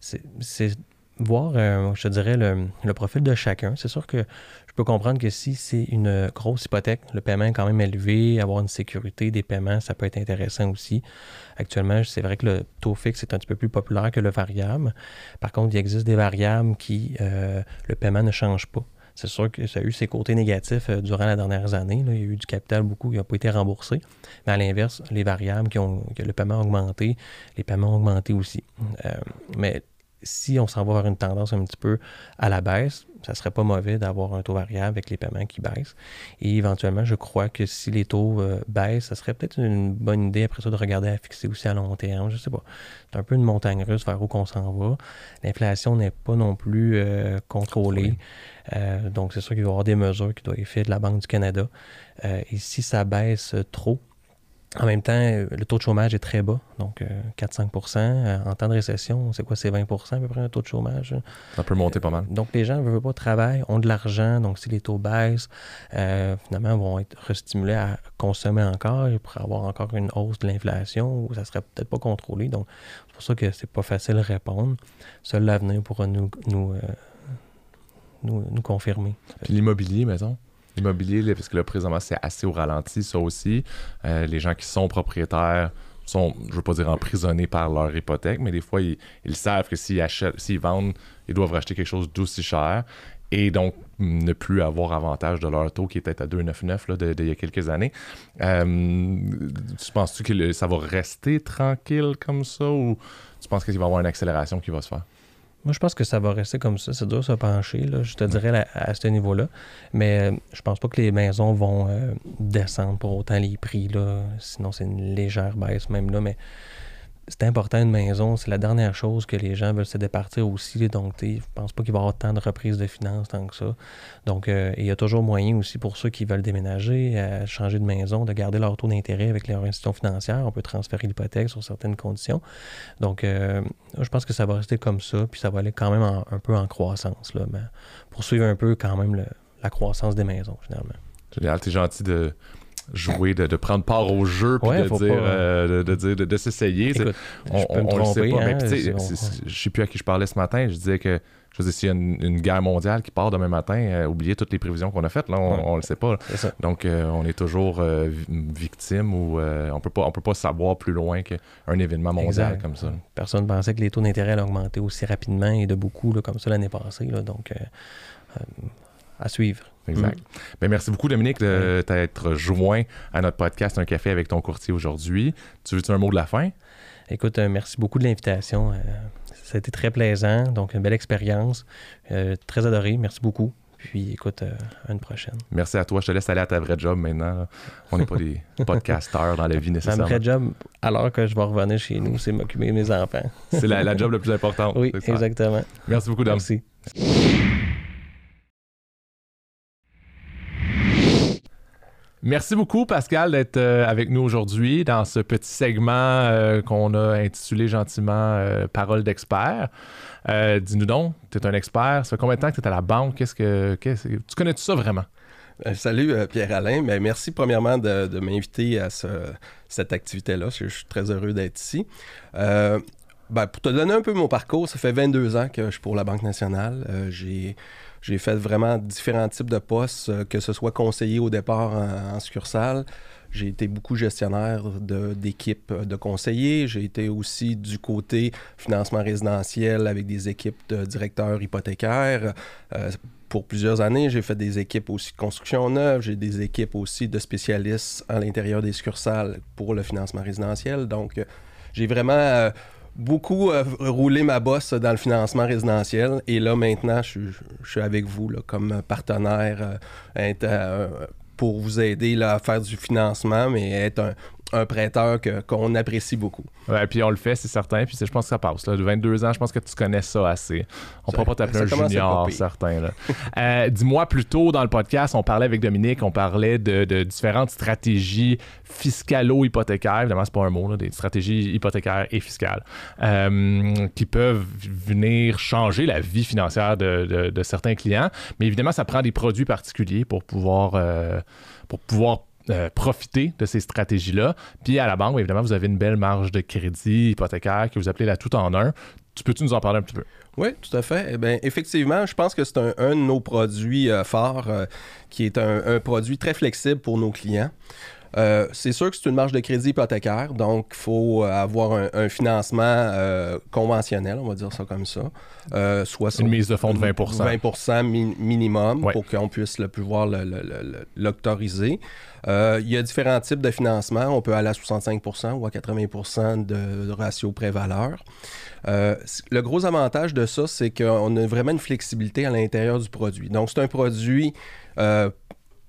c'est c'est voir, euh, je te dirais, le, le profil de chacun. C'est sûr que je peux comprendre que si c'est une grosse hypothèque, le paiement est quand même élevé, avoir une sécurité des paiements, ça peut être intéressant aussi. Actuellement, c'est vrai que le taux fixe est un petit peu plus populaire que le variable. Par contre, il existe des variables qui, euh, le paiement ne change pas. C'est sûr que ça a eu ses côtés négatifs euh, durant les dernières années. Il y a eu du capital beaucoup qui n'a pas été remboursé. Mais à l'inverse, les variables qui ont, le paiement a augmenté, les paiements ont augmenté aussi. Euh, mais si on s'en va vers une tendance un petit peu à la baisse, ça serait pas mauvais d'avoir un taux variable avec les paiements qui baissent. Et éventuellement, je crois que si les taux euh, baissent, ça serait peut-être une bonne idée après ça de regarder à fixer aussi à long terme. Je sais pas. C'est un peu une montagne russe vers où qu'on s'en va. L'inflation n'est pas non plus euh, contrôlée. Euh, donc, c'est sûr qu'il va y avoir des mesures qui doivent être faites de la Banque du Canada. Et si ça baisse trop, en même temps, euh, le taux de chômage est très bas, donc euh, 4-5 Euh, En temps de récession, c'est quoi? C'est 20% à peu près un taux de chômage. Ça peut monter pas mal. Donc, les gens ne veulent pas travailler, ont de l'argent. Donc, si les taux baissent, euh, finalement, vont être restimulés à consommer encore. Pourrait y avoir encore une hausse de l'inflation ou ça serait peut-être pas contrôlé. Donc, c'est pour ça que c'est pas facile de répondre. Seul l'avenir pourra nous, nous, euh, nous, nous confirmer. Puis l'immobilier, mettons. L'immobilier, parce que là, présentement, c'est assez au ralenti, ça aussi. Euh, les gens qui sont propriétaires sont, je veux pas dire emprisonnés par leur hypothèque, mais des fois, ils, savent que s'ils achètent, s'ils vendent, ils doivent racheter quelque chose d'aussi cher et donc ne plus avoir avantage de leur taux qui était à 2,99 là, de, de il y a quelques années. Euh, tu penses-tu que ça va rester tranquille comme ça ou tu penses qu'il va y avoir une accélération qui va se faire? Moi, je pense que ça va rester comme ça. C'est dur de se pencher, là, je te dirais, à, ce niveau-là. Mais euh, je pense pas que les maisons vont euh, descendre pour autant les prix. Là. Sinon, c'est une légère baisse même là. Mais c'est important, une maison. C'est la dernière chose que les gens veulent se départir aussi. Donc, tu je pense pas qu'il va y avoir tant de reprises de finances tant que ça. Donc, euh, il y a toujours moyen aussi pour ceux qui veulent déménager, euh, changer de maison, de garder leur taux d'intérêt avec leur institution financière. On peut transférer l'hypothèque sur certaines conditions. Donc, euh, je pense que ça va rester comme ça, puis ça va aller quand même un peu en croissance, là, mais poursuivre un peu quand même la croissance des maisons, finalement. Génial, t'es gentil de jouer, de, de prendre part au jeu, puis Ouais, de, dire, pas- euh, de, de dire, de, de s'essayer. on, on- on le sait pas, mais hein, tu sais, on- je plus à qui je parlais ce matin, je disais que je veux dire, s'il y a une, une guerre mondiale qui part demain matin, euh, oubliez toutes les prévisions qu'on a faites, là, on, Ouais. on le sait pas. Donc, euh, on est toujours euh, vi- victime ou euh, on peut pas on peut pas savoir plus loin qu'un événement mondial Exact. comme ça. Personne ne pensait que les taux d'intérêt allaient augmenter aussi rapidement et de beaucoup, là, comme ça, l'année passée. là. donc, euh, euh, à suivre. Exact. Ben, merci beaucoup, Dominique, de t'être joint à notre podcast Un café avec ton courtier aujourd'hui. Tu veux-tu un mot de la fin? Écoute, euh, merci beaucoup de l'invitation. Euh, ça a été très plaisant, donc une belle expérience. Euh, très adoré, merci beaucoup. Puis écoute, euh, à une prochaine. Merci à toi. Je te laisse aller à ta vraie job maintenant. On n'est pas des podcasteurs dans la vie Ma nécessairement. vraie job, alors que je vais revenir chez nous, c'est m'occuper de mes enfants. C'est la, la job la plus importante. Oui, exactement. Merci beaucoup, Dom. Merci. Merci beaucoup, Pascal, d'être euh, avec nous aujourd'hui dans ce petit segment euh, qu'on a intitulé gentiment euh, Parole d'expert. Dis-nous donc, tu es un expert. Ça fait combien de temps que tu es à la banque? Qu'est-ce que, tu connais tout ça vraiment? Salut Pierre-Alain. Ben, merci premièrement de, m'inviter à ce- cette activité-là. Je, suis très heureux d'être ici. Ben, pour te donner un peu mon parcours, ça fait 22 ans que je suis pour la Banque nationale. J'ai, j'ai fait vraiment différents types de postes, euh, que ce soit conseiller au départ en, en succursale. J'ai été beaucoup gestionnaire d'équipes de conseillers. J'ai été aussi du côté financement résidentiel avec des équipes de directeurs hypothécaires. Euh, pour plusieurs années, j'ai fait des équipes aussi de construction neuve, j'ai des équipes aussi de spécialistes à l'intérieur des succursales pour le financement résidentiel. Donc, euh, j'ai vraiment euh, beaucoup euh, roulé ma bosse dans le financement résidentiel. Et là, maintenant, je, suis- avec vous là, comme partenaire euh, euh, pour vous aider là, à faire du financement, mais être un, un prêteur qu'on apprécie beaucoup. Ouais, puis on le fait, c'est certain. Puis je pense que ça passe. Là. De 22 ans, je pense que tu connais ça assez. On ne pourra pas t'appeler un junior, certain. Euh, dis-moi, plus tôt dans le podcast, on parlait avec Dominique, on parlait de, de différentes stratégies fiscalo-hypothécaires. Évidemment, c'est pas un mot, là, des stratégies hypothécaires et fiscales euh, qui peuvent venir changer la vie financière de, de- de certains clients. Mais évidemment, ça prend des produits particuliers pour pouvoir, euh, pour pouvoir euh, profiter de ces stratégies-là. Puis à la banque, évidemment, vous avez une belle marge de crédit hypothécaire que vous appelez la tout en un. Tu peux-tu nous en parler un petit peu? Oui, tout à fait. Eh effectivement, je pense que c'est un, de nos produits euh, forts euh, qui est un produit très flexible pour nos clients. Euh, c'est sûr que c'est une marge de crédit hypothécaire, donc il faut euh, avoir un, un financement euh, conventionnel, on va dire ça comme ça. Euh, soit une mise de fonds de 20% 20 mi- minimum Ouais. pour qu'on puisse le pouvoir l'autoriser. Il y a différents types de financement. On peut aller à 65% ou à 80 de, de ratio prêt-valeur. C- le gros avantage de ça, c'est qu'on a vraiment une flexibilité à l'intérieur du produit. Donc, c'est un produit,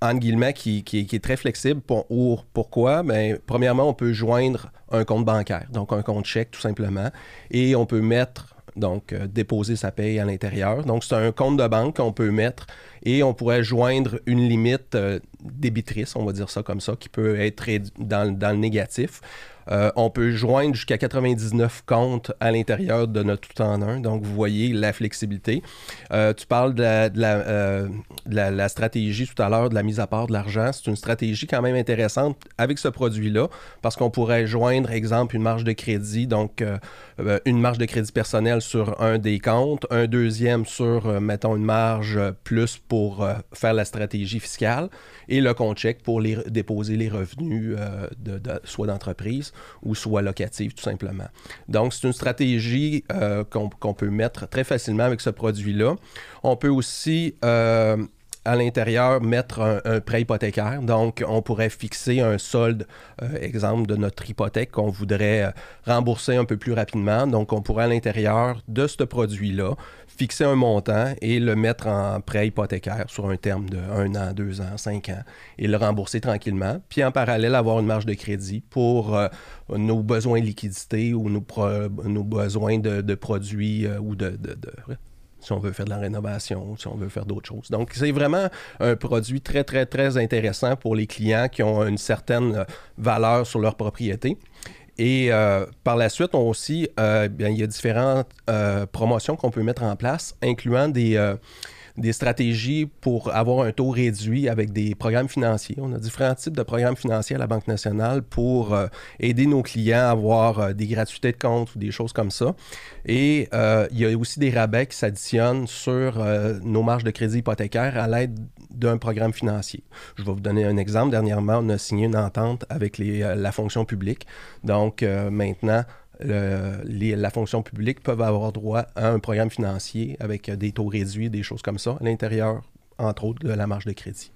entre guillemets, qui, est très flexible. Pour, ou- pourquoi? Ben, premièrement, on peut joindre un compte bancaire, donc un compte chèque tout simplement, et on peut mettre, donc euh, déposer sa paye à l'intérieur. Donc, c'est un compte de banque qu'on peut mettre et on pourrait joindre une limite euh, débitrice, on va dire ça comme ça, qui peut être dans le négatif. Euh, on peut joindre jusqu'à 99 comptes à l'intérieur de notre tout en un. Donc, vous voyez la flexibilité. Euh, tu parles de, la, de euh, la- stratégie tout à l'heure de la mise à part de l'argent. C'est une stratégie quand même intéressante avec ce produit-là parce qu'on pourrait joindre, exemple, une marge de crédit, donc une marge de crédit personnel sur un des comptes, un deuxième sur, mettons, une marge plus pour faire la stratégie fiscale et le compte chèque pour déposer les revenus de- soit d'entreprise ou soit locative tout simplement. Donc c'est une stratégie euh, qu'on peut mettre très facilement avec ce produit-là. On peut aussi euh, à l'intérieur mettre un, prêt hypothécaire. Donc, on pourrait fixer un solde, euh, exemple, de notre hypothèque qu'on voudrait rembourser un peu plus rapidement. Donc, on pourrait à l'intérieur de ce produit-là fixer un montant et le mettre en prêt hypothécaire sur un terme de 1 an, 2 ans, 5 ans et le rembourser tranquillement. Puis en parallèle, avoir une marge de crédit pour euh, nos besoins de liquidité ou nos, besoins de, produits euh, ou de- si on veut faire de la rénovation, si on veut faire d'autres choses. Donc, c'est vraiment un produit très, très, très intéressant pour les clients qui ont une certaine euh, valeur sur leur propriété. Et euh, par la suite, on aussi, euh, bien, il y a différentes euh, promotions qu'on peut mettre en place, incluant des, des stratégies pour avoir un taux réduit avec des programmes financiers. On a différents types de programmes financiers à la Banque nationale pour euh, aider nos clients à avoir euh, des gratuités de compte ou des choses comme ça. Et euh, il y a aussi des rabais qui s'additionnent sur nos marges de crédit hypothécaire à l'aide d'un programme financier. Je vais vous donner un exemple. Dernièrement, on a signé une entente avec la fonction publique. Donc maintenant, le- les- la fonction publique peuvent avoir droit à un programme financier avec euh, des taux réduits, des choses comme ça, à l'intérieur, entre autres, de la marge de crédit.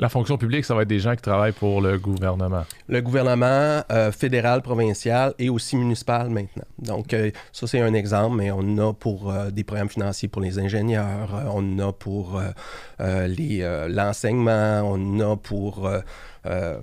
La fonction publique, ça va être des gens qui travaillent pour le gouvernement. Le gouvernement euh, fédéral, provincial et aussi municipal maintenant. Donc, euh, ça, c'est un exemple, mais on a pour euh, des programmes financiers pour les ingénieurs, on a pour les, l'enseignement, on en a pour euh,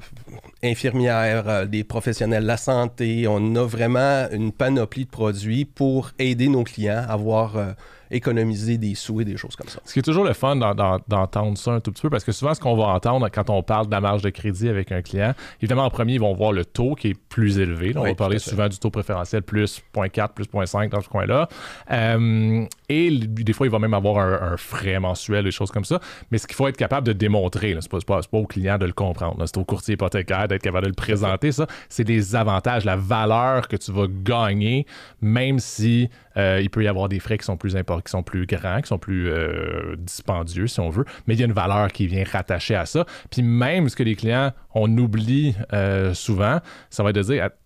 infirmières, euh, des professionnels de la santé. On a vraiment une panoplie de produits pour aider nos clients à avoir euh, économisé des sous et des choses comme ça. Ce qui est toujours le fun d'en- d'en- d'entendre ça un tout petit peu, parce que souvent, ce qu'on va entendre quand on parle de la marge de crédit avec un client, évidemment, en premier, ils vont voir le taux qui est plus élevé. Là, on Oui, va parler souvent du taux préférentiel plus 0.4, plus 0.5 dans ce coin-là. Euh, et des fois, il va même avoir un, un frais mensuel, des choses comme ça. Mais ce qu'il faut être capable de démontrer, c'est pas, pas- pas au client de le comprendre. C'est au courtier hypothécaire d'être capable de le présenter, ça. C'est des avantages, la valeur que tu vas gagner, même si euh, il peut y avoir des frais qui sont plus importants, qui sont plus grands, qui sont plus euh, dispendieux, si on veut. Mais il y a une valeur qui vient rattachée à ça. Puis même ce que les clients, on oublie euh, souvent, ça va être de dire, att-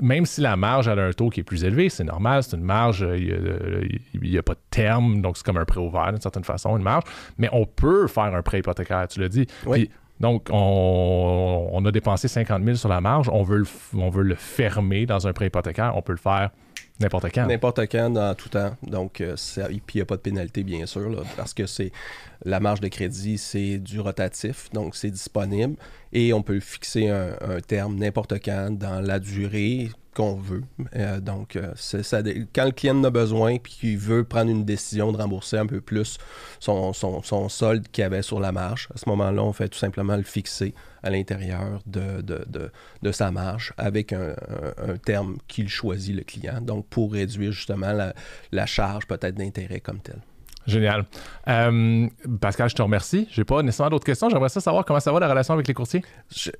même si la marge elle a un taux qui est plus élevé, c'est normal, c'est une marge, il n'y a, pas de terme, donc c'est comme un prêt ouvert d'une certaine façon, une marge, mais on peut faire un prêt hypothécaire, tu l'as dit. Oui. Puis, donc, on, a dépensé 50 000 sur la marge, on veut, le, on veut le fermer dans un prêt hypothécaire, on peut le faire N'importe quand. N'importe quand, dans tout temps. Donc, euh, puis il n'y a pas de pénalité, bien sûr, parce que c'est la marge de crédit, c'est du rotatif, donc c'est disponible. Et on peut fixer un terme n'importe quand dans la durée qu'on veut. Euh, donc, euh, quand le client en a besoin puis qu'il veut prendre une décision de rembourser un peu plus son, solde qu'il avait sur la marge, à ce moment-là, on fait tout simplement le fixer à l'intérieur de, sa marge avec un, terme qu'il choisit, le client. Donc, pour réduire justement la charge peut-être d'intérêt comme tel. Génial. Euh, Pascal, je te remercie. J'ai pas nécessairement d'autres questions. J'aimerais ça savoir comment ça va la relation avec les courtiers.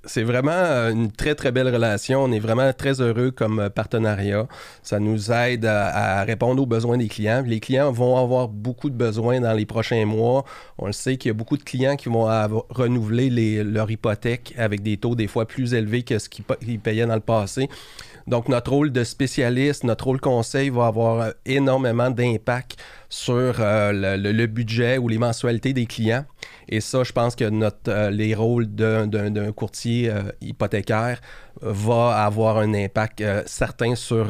C'est vraiment euh, une très, très belle relation. On est vraiment très heureux comme euh, partenariat. Ça nous aide à, répondre aux besoins des clients. Les clients vont avoir beaucoup de besoins dans les prochains mois. On le sait qu'il y a beaucoup de clients qui vont renouveler leur hypothèque avec des taux des fois plus élevés que ce qu'ils pa- ils payaient dans le passé. Donc, notre rôle de spécialiste, notre rôle conseil va avoir euh, énormément d'impact sur euh, le, budget ou les mensualités des clients. Et ça, je pense que notre, euh, les rôles d'un, courtier hypothécaire va avoir un impact certain sur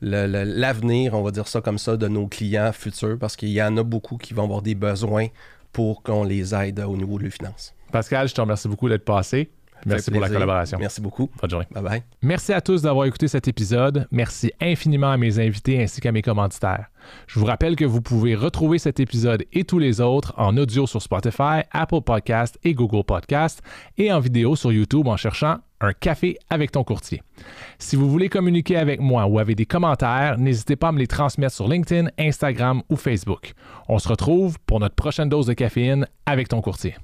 l'avenir, on va dire ça comme ça, de nos clients futurs, parce qu'il y en a beaucoup qui vont avoir des besoins pour qu'on les aide au niveau de leurs finances. Pascal, je te remercie beaucoup d'être passé. Merci pour la collaboration. Merci beaucoup. Bonne journée. Bye bye. Merci à tous d'avoir écouté cet épisode. Merci infiniment à mes invités ainsi qu'à mes commanditaires. Je vous rappelle que vous pouvez retrouver cet épisode et tous les autres en audio sur Spotify, Apple Podcast et Google Podcast et en vidéo sur YouTube en cherchant un café avec ton courtier. Si vous voulez communiquer avec moi ou avez des commentaires, n'hésitez pas à me les transmettre sur LinkedIn, Instagram ou Facebook. On se retrouve pour notre prochaine dose de caféine avec ton courtier.